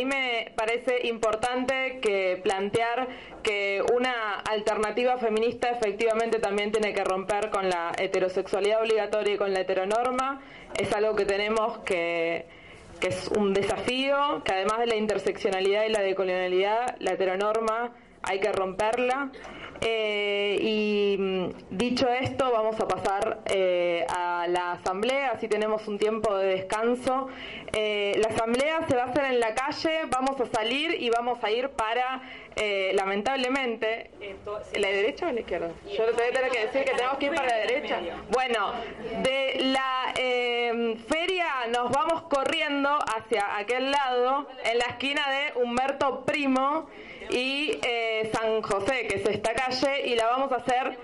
Mí me parece importante que plantear que una alternativa feminista efectivamente también tiene que romper con la heterosexualidad obligatoria y con la heteronorma. Es algo que tenemos que, que es un desafío, que además de la interseccionalidad y la decolonialidad, la heteronorma hay que romperla. Eh, y mm, dicho esto, vamos a pasar eh, a la asamblea, así tenemos un tiempo de descanso. Eh, la asamblea se va a hacer en la calle, vamos a salir y vamos a ir para, lamentablemente, ¿la derecha o la izquierda? Yo le voy a tener que decir que tenemos que ir para la derecha. Bueno, de la feria nos vamos corriendo hacia aquel lado, en la esquina de Humberto Primo y eh, San José, que es esta calle, y la vamos a hacer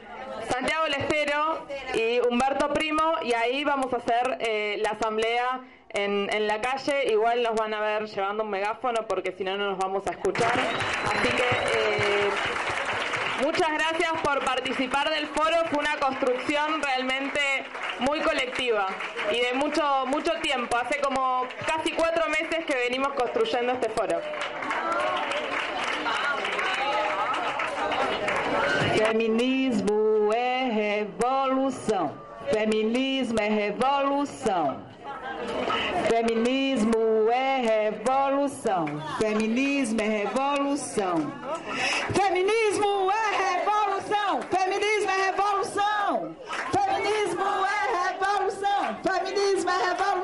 Santiago Lestero y Humberto Primo, y ahí vamos a hacer eh, la asamblea en, en, la calle. Igual nos van a ver llevando un megáfono porque si no, no nos vamos a escuchar. Así que. Eh, muchas gracias por participar del foro. Fue una construcción realmente muy colectiva y de mucho, mucho tiempo. Hace como casi cuatro meses que venimos construyendo este foro. Feminismo é revolução. Feminismo é revolução. Feminismo é revolução. Feminismo é revolução. Feminismo é revolução. Feminismo é revolução. Feminismo é revolução. Feminismo é revolução.